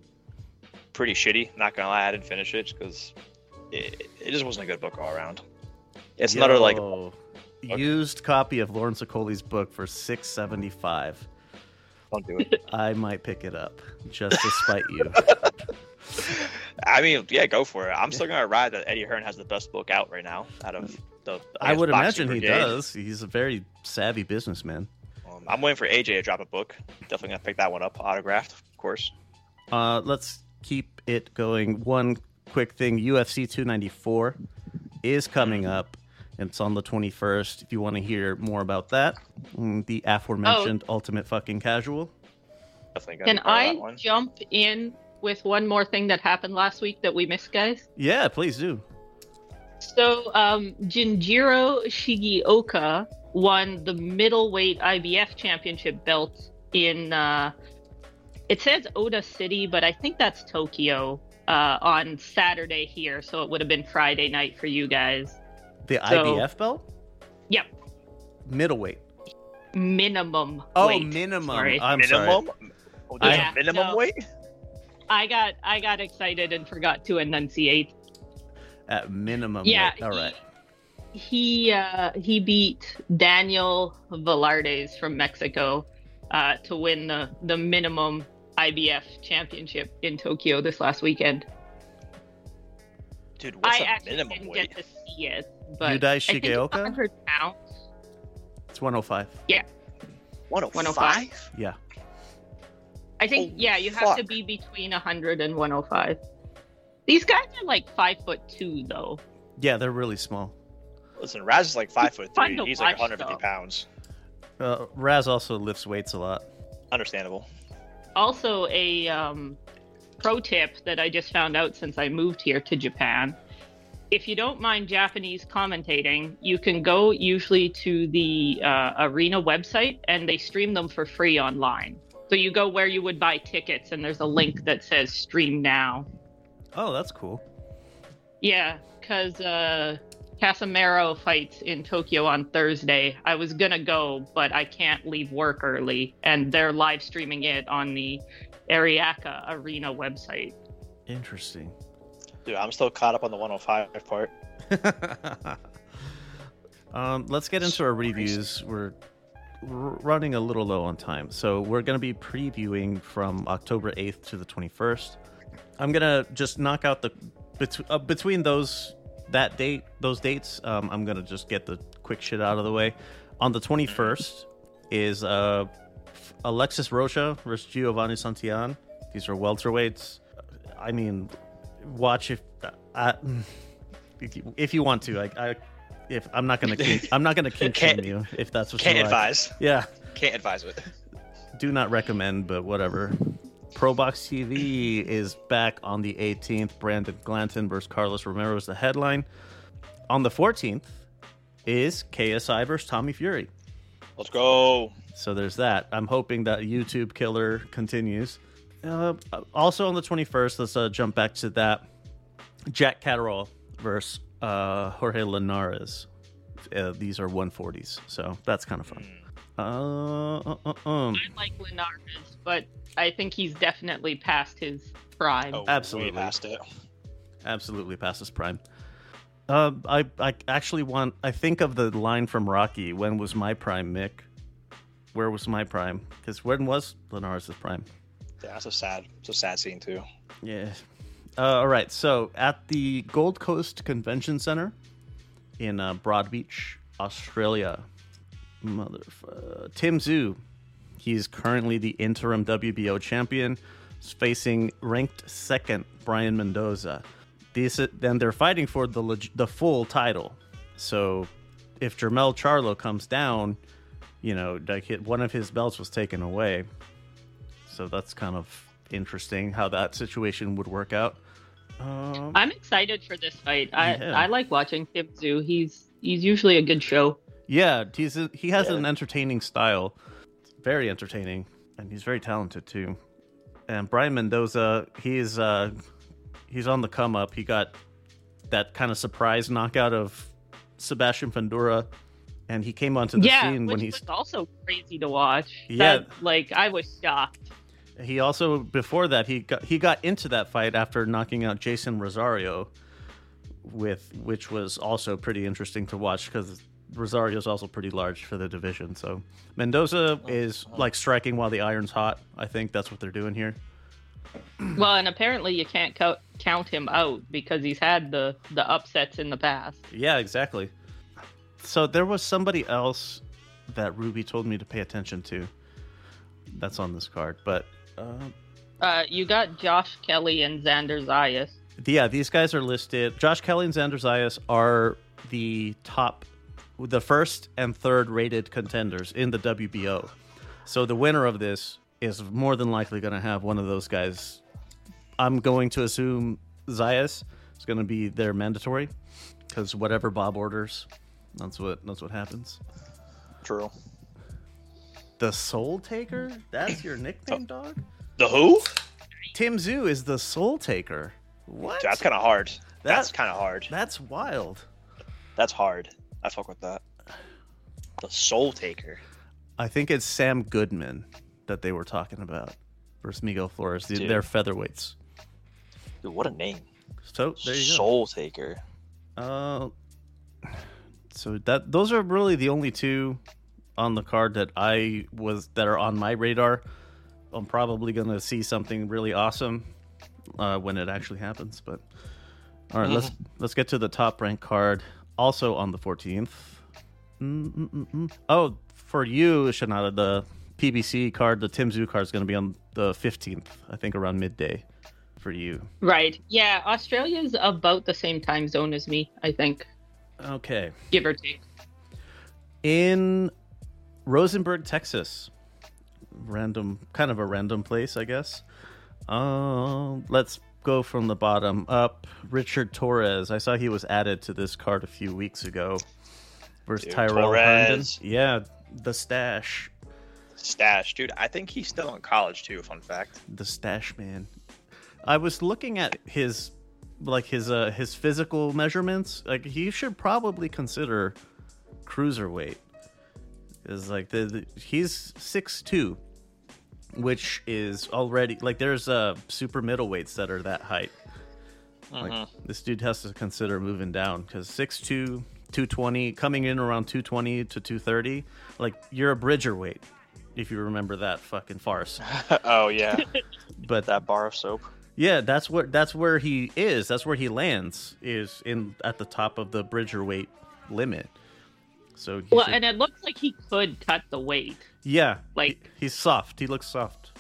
Pretty shitty. Not gonna lie, I didn't finish it because it, it just wasn't a good book all around. It's another like Yo, used copy of Lawrence Okoli's book for six seventy five. don't do it. I might pick it up just to spite you. I mean, yeah, go for it. I'm still gonna ride that Eddie Hearn has the best book out right now out of the. I guess, would Boxing imagine he does. He's a very savvy businessman. Um, I'm waiting for AJ to drop a book. Definitely gonna pick that one up, autographed, of course. Uh, let's keep it going. One quick thing: UFC 294 is coming up. It's on the 21st. If you want to hear more about that, mm, the aforementioned Ultimate Fucking Casual. Definitely gonna Can be part of I one. jump in with one more thing that happened last week that we missed, guys? Yeah, please do. So, um, Ginjiro Shigeoka won the middleweight IBF championship belt in, uh, it says Oda City, but I think that's Tokyo, uh, on Saturday here. So it would have been Friday night for you guys. The So- IBF belt? Yep. Middleweight. Minimum. Oh, weight. minimum. Sorry. I'm sorry. minimum. Oh, Yeah, minimum no. weight. I got I got excited and forgot to enunciate. At minimum. Yeah, weight. All right. He uh, he beat Daniel Valladares from Mexico uh, to win the the minimum IBF championship in Tokyo this last weekend. Dude, what's I a actually minimum didn't weight? get to see it, but Yudai I think it's Shigeoka? 100 pounds. It's 105. 105. 105? Yeah. I think Holy yeah, you have to be between 100 and 105. These guys are like five foot two though. Yeah, they're really small. Listen, Raz is like five foot three. to He's like 150 though. pounds. Uh, Raz also lifts weights a lot. Understandable. also a um, pro tip that I just found out since I moved here to Japan. If you don't mind Japanese commentating, you can go usually to the uh, arena website and they stream them for free online. So you go where you would buy tickets and there's a link that says stream now. Oh, that's cool. Yeah, because uh, Casimero fights in Tokyo on Thursday. I was gonna go, but I can't leave work early, and they're live streaming it on the Ariake Arena website. Interesting. Dude, I'm still caught up on the 105 part. um, let's get into our reviews. We're r- running a little low on time, so we're going to be previewing from October 8th to the 21st. I'm gonna just knock out the bet- uh, between those that date, those dates. Um, I'm gonna just get the quick shit out of the way. On the 21st is uh, Alexis Rocha versus Giovanni Santillan. These are welterweights. I mean, watch if uh, if, you, if you want to. I, I if I'm not gonna kink, I'm not gonna kink shame you if that's what you Can't you like. advise. Yeah, Can't advise with. do not recommend, but whatever. ProBox TV is back on the 18th. Brandon Glanton versus Carlos Romero is the headline. On the 14th is KSI versus Tommy Fury. Let's go. So there's that. I'm hoping that YouTube killer continues. Uh, also on the 21st, let's uh, jump back to that. Jack Catterall versus uh, Jorge Linares. Uh, these are 140s, so that's kind of fun. Uh, uh, uh, um. I like Linares, but I think he's definitely past his prime. Oh, Absolutely. Past it. absolutely past his prime. Uh, I I actually want. I think of the line from Rocky. When was my prime, Mick? Where was my prime? Because when was Linares' prime? Yeah, that's a sad, it's a sad scene too. Yeah. Uh, all right. So at the Gold Coast Convention Center in uh, Broadbeach, Australia, mother uh, Tim Tszyu, he's currently the interim WBO champion, is facing ranked second Brian Mendoza. These then they're fighting for the leg- the full title. So if Jermell Charlo comes down, you know, like one of his belts was taken away. So that's kind of interesting how that situation would work out. Um, I'm excited for this fight. I Yeah. I like watching Tim Tszyu. He's he's usually a good show. yeah, he's a, he has Yeah. an entertaining style, very entertaining, and he's very talented too. And Brian Mendoza, he's uh, he's on the come up. He got that kind of surprise knockout of Sebastian Fundora, and he came onto the yeah, scene when he's also crazy to watch. Yeah. That, like I was shocked. He also before that he got he got into that fight after knocking out Jason Rosario, with which was also pretty interesting to watch because Rosario's also pretty large for the division. So Mendoza is like striking while the iron's hot. I think that's what they're doing here. Well, and apparently you can't count count him out because he's had the the upsets in the past. Yeah, exactly. So there was somebody else that Ruby told me to pay attention to. That's on this card, but uh, Uh, you got Josh Kelly and Xander Zayas. Yeah, these guys are listed. Josh Kelly and Xander Zayas are the top, the first and third rated contenders in the WBO. So the winner of this is more than likely going to have one of those guys. I'm going to assume Zayas is going to be their mandatory because whatever Bob orders, that's what that's what happens. True. The Soul Taker? That's your nickname, dog? The who? Tim Tszyu is the Soul Taker. What? That's kind of hard. That's kind of hard. That's wild. That's hard. I fuck with that. The Soul Taker. I think it's Sam Goodman that they were talking about versus Miguel Flores. Dude. They're featherweights. Dude, what a name. So there you go. Soul Taker. Uh, so that those are really the only two on the card that I was that are on my radar. I'm probably gonna see something really awesome uh, when it actually happens. But all right, let's let's get to the top ranked card. Also on the 14th. Mm-mm-mm-mm. Oh, for you, Shanada, the PBC card, the Tim Tszyu card is going to be on the 15th. I think around midday for you. Right. Yeah, Australia's about the same time zone as me, I think, Okay. give or take. in Rosenberg, Texas. Random, kind of a random place, I guess. Um, let's go from the bottom up. Richard Torrez. I saw he was added to this card a few weeks ago. Versus Dude, Tyrell Herndon. Yeah, the stash, Stash, dude. I think he's still in college too. Fun fact. the stash man. I was looking at his, like his uh his physical measurements. Like he should probably consider cruiserweight. Is like the, the he's six two, which is already like there's uh super middleweights that are that height. Like Mhm. this dude has to consider moving down because 6'2", 220, coming in around two twenty to two thirty. Like you're a bridger weight, if you remember that fucking farce. oh yeah, But that bar of soap. yeah, that's what that's where he is. That's where he lands is in at the top of the bridger weight limit. So he Well, should- and it looks like he could cut the weight. yeah, like- he- he's soft. He looks soft.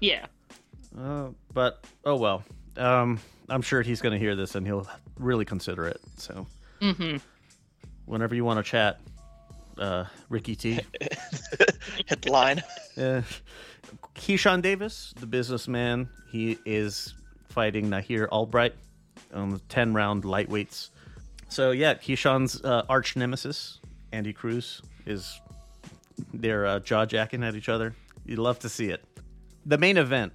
Yeah. Uh, but oh well. Um, I'm sure he's going to hear this and he'll really consider it. So hmm whenever you want to chat, uh, Ricky T. Hit the line. Uh, Keyshawn Davis, the businessman, he is fighting Nahir Albright on the 10 round lightweights. So, yeah, Keyshawn's uh, arch nemesis, Andy Cruz, is they're uh, jaw jacking at each other. You'd love to see it. The main event,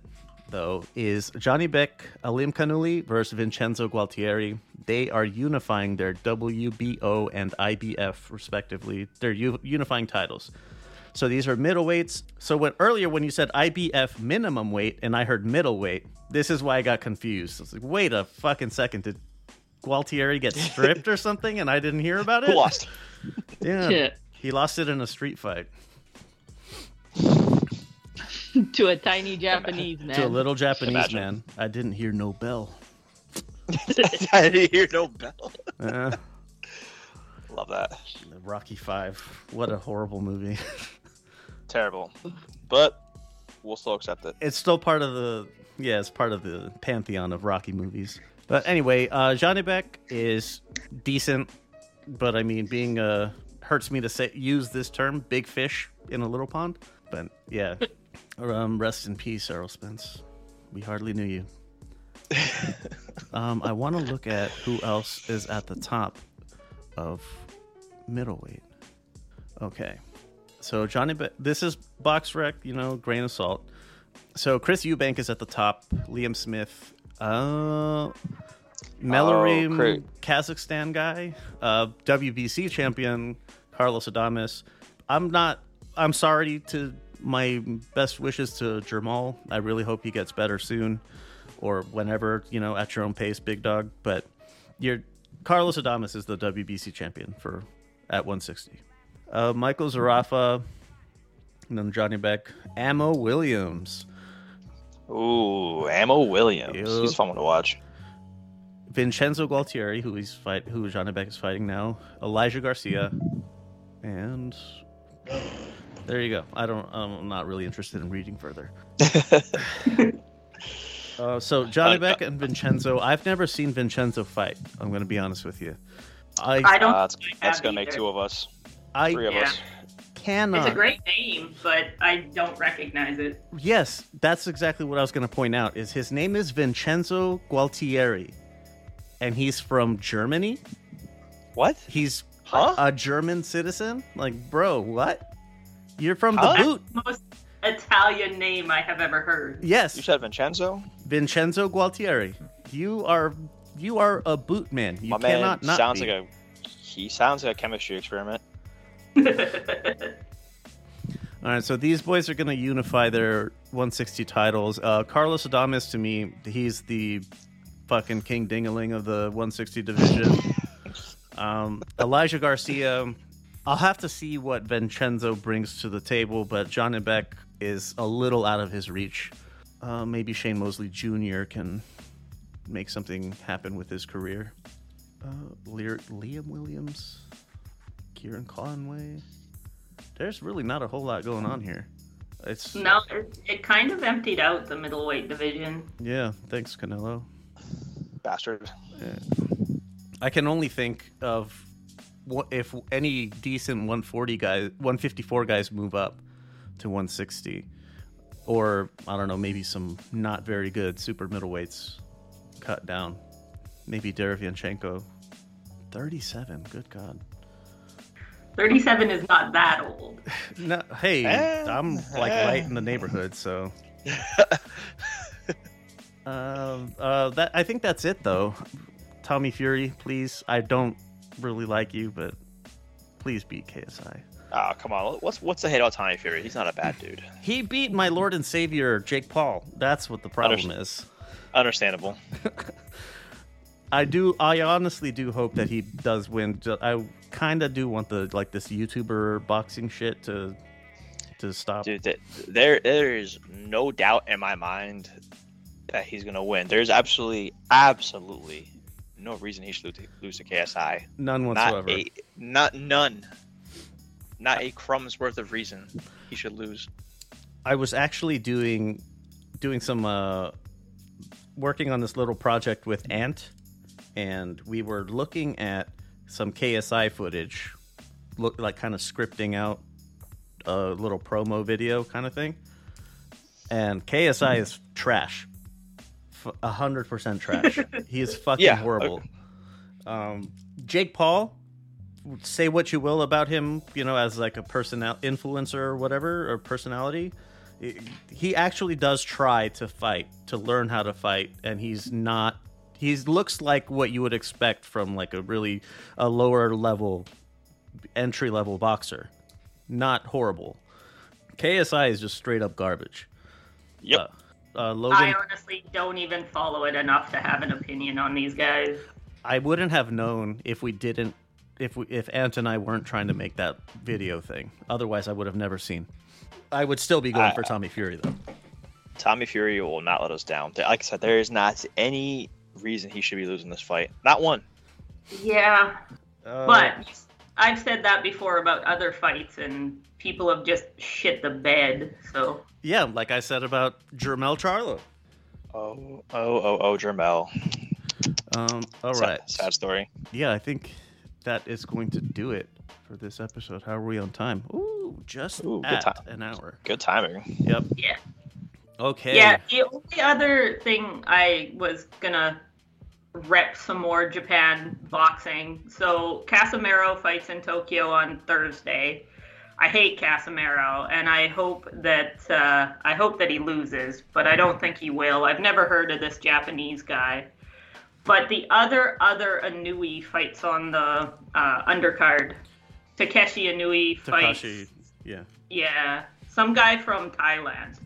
though, is Janibek, Alim Kanuli versus Vincenzo Gualtieri. They are unifying their WBO and IBF, respectively. They're u- unifying titles. So these are middleweights. So when earlier when you said IBF minimum weight and I heard middleweight, this is why I got confused. I was like, wait a fucking second, did Gualtieri get stripped or something and I didn't hear about it? Who lost? Yeah, Shit. he lost it in a street fight to a tiny Japanese man. to a little Japanese Imagine. man. I didn't hear no bell. I didn't hear no bell. Uh, Love that. Rocky Five. What a horrible movie. Terrible, but we'll still accept it. it's still part of the yeah, it's part of the pantheon of Rocky movies. But anyway, uh, Janibek is decent, but I mean, being uh hurts me to say use this term, big fish in a little pond. But yeah, um, rest in peace, Errol Spence. We hardly knew you. um, I want to look at who else is at the top of middleweight. Okay, so Johnny, Be- this is box rec, you know, grain of salt. So Chris Eubank is at the top. Liam Smith, uh, Melarim, great. Kazakhstan guy, uh, WBC champion Carlos Adames. I'm not. I'm sorry to my best wishes to Jermall. I really hope he gets better soon, or whenever you know at your own pace, big dog. But you're Carlos Adames is the WBC champion for at 160. Uh, Michael Zerafa, and then Janibek, Ammo Williams, Ooh, Ammo Williams. He's fun one to watch. Vincenzo Gualtieri, who he's fight, who Janibek is fighting now, Elijah Garcia, and there you go. I don't. I'm not really interested in reading further. Uh, so Johnny Uh, Beck and Vincenzo. I've never seen Vincenzo fight. I'm going to be honest with you. I I don't. Uh, that's that's gonna make two of us, I three of Yeah. us. cannot. It's a great name, but I don't recognize it. Yes, that's exactly what I was going to point out. Is his name is Vincenzo Gualtieri, and he's from Germany. What? He's Huh? a German citizen. Like, bro, what? You're from Huh? the boot. Most Italian name I have ever heard. Yes, You said Vincenzo? Vincenzo Gualtieri. You are you are a boot man. You My man cannot not sounds be. like a he sounds like a chemistry experiment. All right, so these boys are going to unify their 160 titles. Uh, Carlos Adames, to me, he's the fucking king dingaling of the 160 division. um, Elijah Garcia, I'll have to see what Vincenzo brings to the table, but John and Beck is a little out of his reach. Uh, maybe Shane Mosley Jr. can make something happen with his career. Uh, Lear- Liam Williams, Kieran Conway. There's really not a whole lot going on here. It's no, it, it kind of emptied out the middleweight division. yeah. Thanks, Canelo. Bastard. I can only think of what if any decent 140 guys, 154 guys move up to 160, or I don't know, maybe some not very good super middleweights cut down. Maybe Derevyanchenko, 37. Good God. 37 is not that old. No, hey, Eh, I'm like eh. right in the neighborhood, so. Um, uh, that I think that's it though. Tommy Fury, please. I don't really like you, but please beat KSI. Oh, ah, come on. What's what's the hate on Tommy Fury? He's not a bad dude. He beat my Lord and Savior Jake Paul. That's what the problem is. Understandable. I do. I honestly do hope that he does win. I kind of do want the like this YouTuber boxing shit to to stop. Dude, th- there there is no doubt in my mind that he's gonna win. There's absolutely, absolutely no reason he should lose to, KSI. None Not whatsoever. a, not none. Not a crumb's worth of reason he should lose. I was actually doing doing some uh, working on this little project with Ant, and we were looking at some KSI footage, look like kind of scripting out a little promo video kind of thing. And KSI is trash, hundred percent trash. he is fucking Yeah, horrible. Um, Jake Paul, say what you will about him, you know, as like a personal influencer or whatever, or personality. He actually does try to fight, to learn how to fight, and he's not. He looks like what you would expect from like a really a lower level, entry level boxer. Not horrible. KSI is just straight up garbage. Yep. Uh, Logan, I honestly don't even follow it enough to have an opinion on these guys. I wouldn't have known if we didn't if we, if Ant and I weren't trying to make that video thing. Otherwise, I would have never seen. I would still be going I- for Tommy Fury though. Tommy Fury will not let us down. Like I said, there is not any reason he should be losing this fight. Not one. Yeah, Uh, but I've said that before about other fights, and people have just shit the bed. So yeah, like I said about Jermell Charlo. Oh, oh, oh, oh, Jermell. Um, all Sad- right. Sad story. Yeah, I think that is going to do it for this episode. How are we on time? Ooh, just Ooh, good at time. an hour. Good timing. Yep. yeah, Okay. yeah. The only other thing I was gonna rep some more Japan boxing. So Casimero fights in Tokyo on Thursday. I hate Casimero, and I hope that uh, I hope that he loses, but I don't think he will. I've never heard of this Japanese guy. But the other other Inoue fights on the uh, undercard. Takeshi Inoue fights. Takashi. Yeah. Yeah, some guy from Thailand.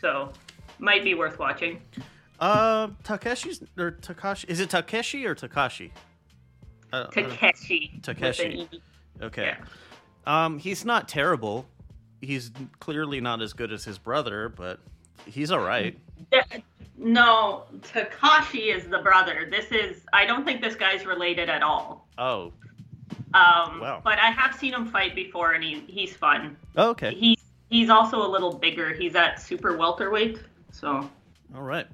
So, might be worth watching. Uh, Takeshi's or Takashi? Is it Takeshi or Takashi? Uh, uh, Takeshi. with Takeshi. an E. Okay. Um, he's not terrible. He's clearly not as good as his brother, but he's all right. No, Takashi is the brother. This is. I don't think this guy's related at all. Oh, Um, Wow. But I have seen him fight before, and he, he's fun. okay. He's he's also a little bigger. He's at super welterweight. So All right.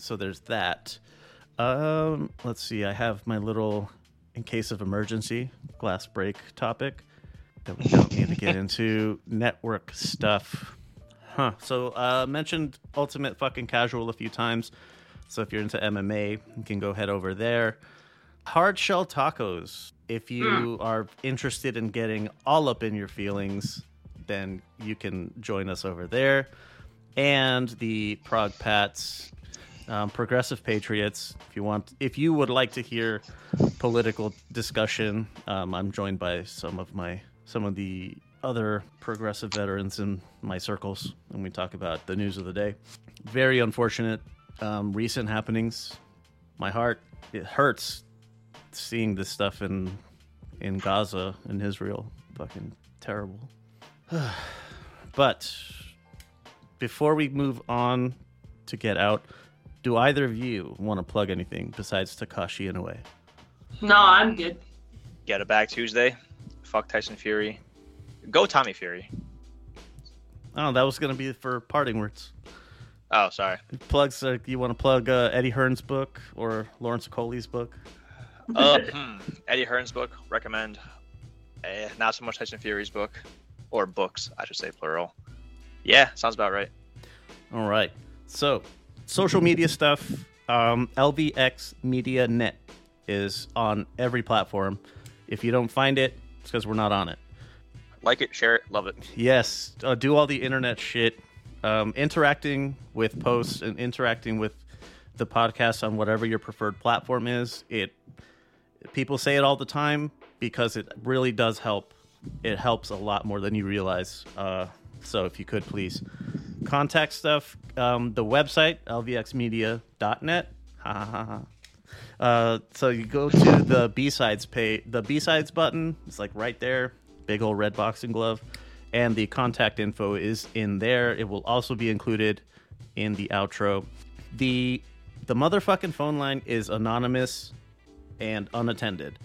So there's that. Um, let's see. I have my little, in case of emergency, glass break topic that we don't need to get into. Network stuff. Huh. So uh, mentioned Ultimate Fucking Casual a few times. So if you're into MMA, you can go head over there. Hard shell tacos. If you are interested in getting all up in your feelings, then you can join us over there. And the Prague Pats, um, Progressive Patriots. If you want, if you would like to hear political discussion, um, I'm joined by some of my some of the other progressive veterans in my circles, and we talk about the news of the day. Very unfortunate um, recent happenings. My heart it hurts seeing this stuff in in Gaza and Israel. Fucking terrible. but before we move on to get out, do either of you want to plug anything besides Takashi in a way? No, I'm good. Get it back Tuesday. Fuck Tyson Fury. Go Tommy Fury. Oh, that was gonna be for parting words. Oh, sorry. Plugs. Uh, you want to plug uh, Eddie Hearn's book or Lawrence Okoli's book? Uh, hmm, Eddie Hearn's book. Recommend. Eh, not so much Tyson Fury's book, or books, I should say plural. Yeah, sounds about right. All right. So, social media stuff. Um, LVX Media Net is on every platform. If you don't find it, it's because we're not on it. Like it, share it, love it. Yes, uh, do all the internet shit. Um, interacting with posts and interacting with the podcast on whatever your preferred platform is. It people say it all the time because it really does help. It helps a lot more than you realize. Uh, so if you could please contact stuff. Um, the website lvxmedia.net. Uh, so you go to the B sides page, the B sides button. It's like right there, big old red boxing glove, and the contact info is in there. It will also be included in the outro. the The motherfucking phone line is anonymous and unattended.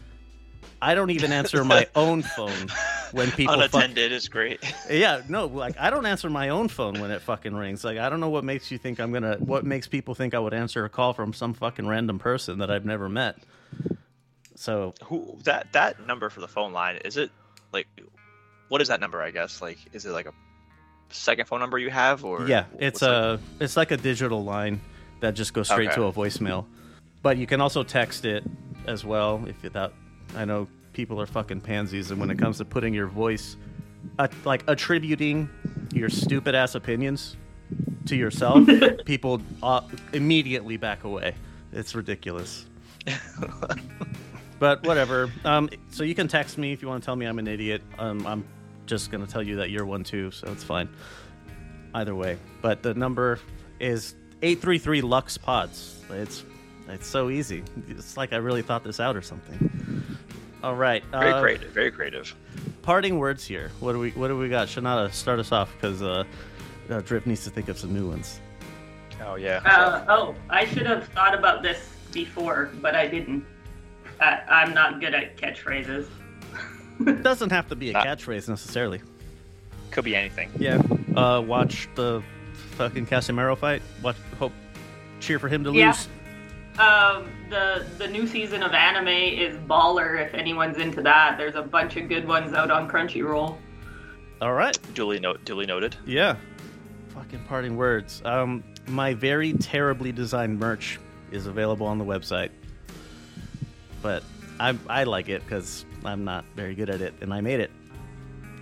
I don't even answer my own phone when people fuck- Unattended is great. yeah, no, like I don't answer my own phone when it fucking rings. Like I don't know what makes you think I'm gonna. What makes people think I would answer a call from some fucking random person that I've never met? So Who that that number for the phone line is it like? What is that number? I guess like is it like a second phone number you have or yeah, it's a it's like a digital line that just goes straight Okay. to a voicemail. But you can also text it as well if you that. I know people are fucking pansies, and when it comes to putting your voice, uh, like attributing your stupid ass opinions to yourself, people uh, immediately back away. It's ridiculous. but whatever. Um, so you can text me if you want to tell me I'm an idiot. Um, I'm just gonna tell you that you're one too, so it's fine. Either way, but the number is eight three three Lux Pods. It's it's so easy. It's like I really thought this out or something. All right. very uh, creative, very creative. Parting words here. What do we What do we got? Shanada, start us off because uh, uh, Drip needs to think of some new ones. Oh yeah. Uh, oh, I should have thought about this before, but I didn't. I, I'm not good at catchphrases. It doesn't have to be a catchphrase necessarily. Could be anything. Yeah. Uh, watch the fucking Casimero fight. Watch. Hope. Cheer for him to Yeah. lose. Um, the the new season of anime is Baller. If anyone's into that, there's a bunch of good ones out on Crunchyroll. All right. Duly note. Duly noted. Yeah. Fucking parting words. Um, my very terribly designed merch is available on the website, but I I like it because I'm not very good at it, and I made it.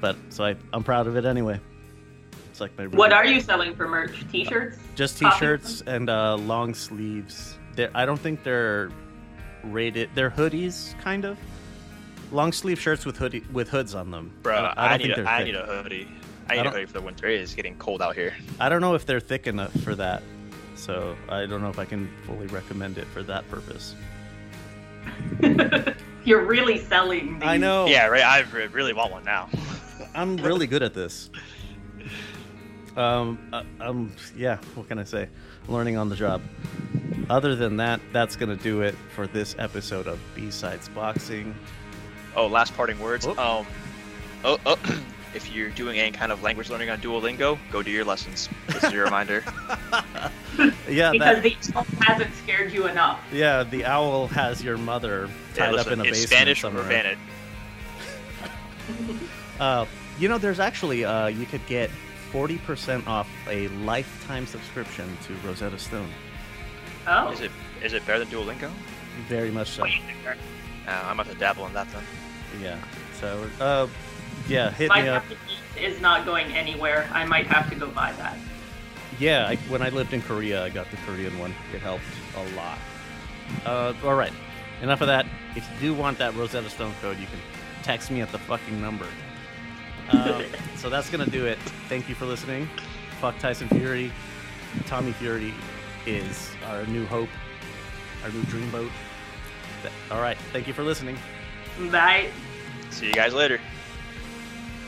But so I I'm proud of it anyway. It's like my What are you selling for merch? T-shirts? just t-shirts and uh, long sleeves. They're, I don't think they're rated. They're hoodies, kind of. Long sleeve shirts with hoodie with hoods on them. Bro, I, I, don't need think a, they're I thick. need a hoodie. I I need a don't- hoodie for the winter. It is getting cold out here. I don't know if they're thick enough for that, so I don't know if I can fully recommend it for that purpose. You're really selling these. I know. Yeah, right. I really want one now. I'm really good at this. Um, uh, um, yeah. What can I say? Learning on the job. Other than that, that's gonna do it for this episode of B Sides Boxing. Oh, last parting words. Oh. Um, oh, oh, if you're doing any kind of language learning on Duolingo, go do your lessons. This is your reminder. Yeah, Because that, the owl hasn't scared you enough. yeah. The owl has your mother Yeah, tied up in a it's basement Spanish somewhere. or Vanit. Uh, you know, there's actually uh, you could get forty percent off a lifetime subscription to Rosetta Stone. Oh. Is it is it better than Duolingo? Very much so. Uh, I'm about to dabble in that then. Yeah. So, uh, yeah, hit My me up. is not going anywhere. I might have to go buy that. Yeah, I, when I lived in Korea, I got the Korean one. It helped a lot. Uh, all right. Enough of that. If you do want that Rosetta Stone code, you can text me at the fucking number. Um, so that's gonna do it. Thank you for listening. Fuck Tyson Fury. Tommy Fury is our new hope, our new dreamboat. Th- All right. Thank you for listening. Bye. See you guys later.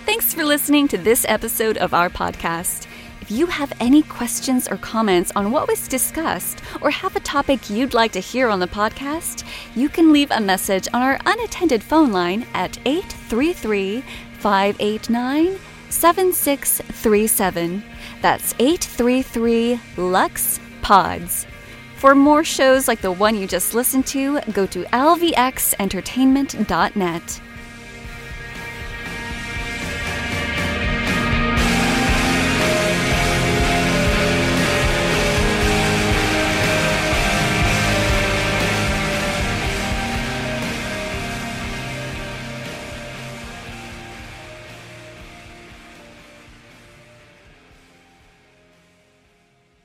Thanks for listening to this episode of our podcast. If you have any questions or comments on what was discussed, or have a topic you'd like to hear on the podcast, you can leave a message on our unattended phone line at 833 589 7637. That's 833 Lux Pods. For more shows like the one you just listened to, go to lvxentertainment.net.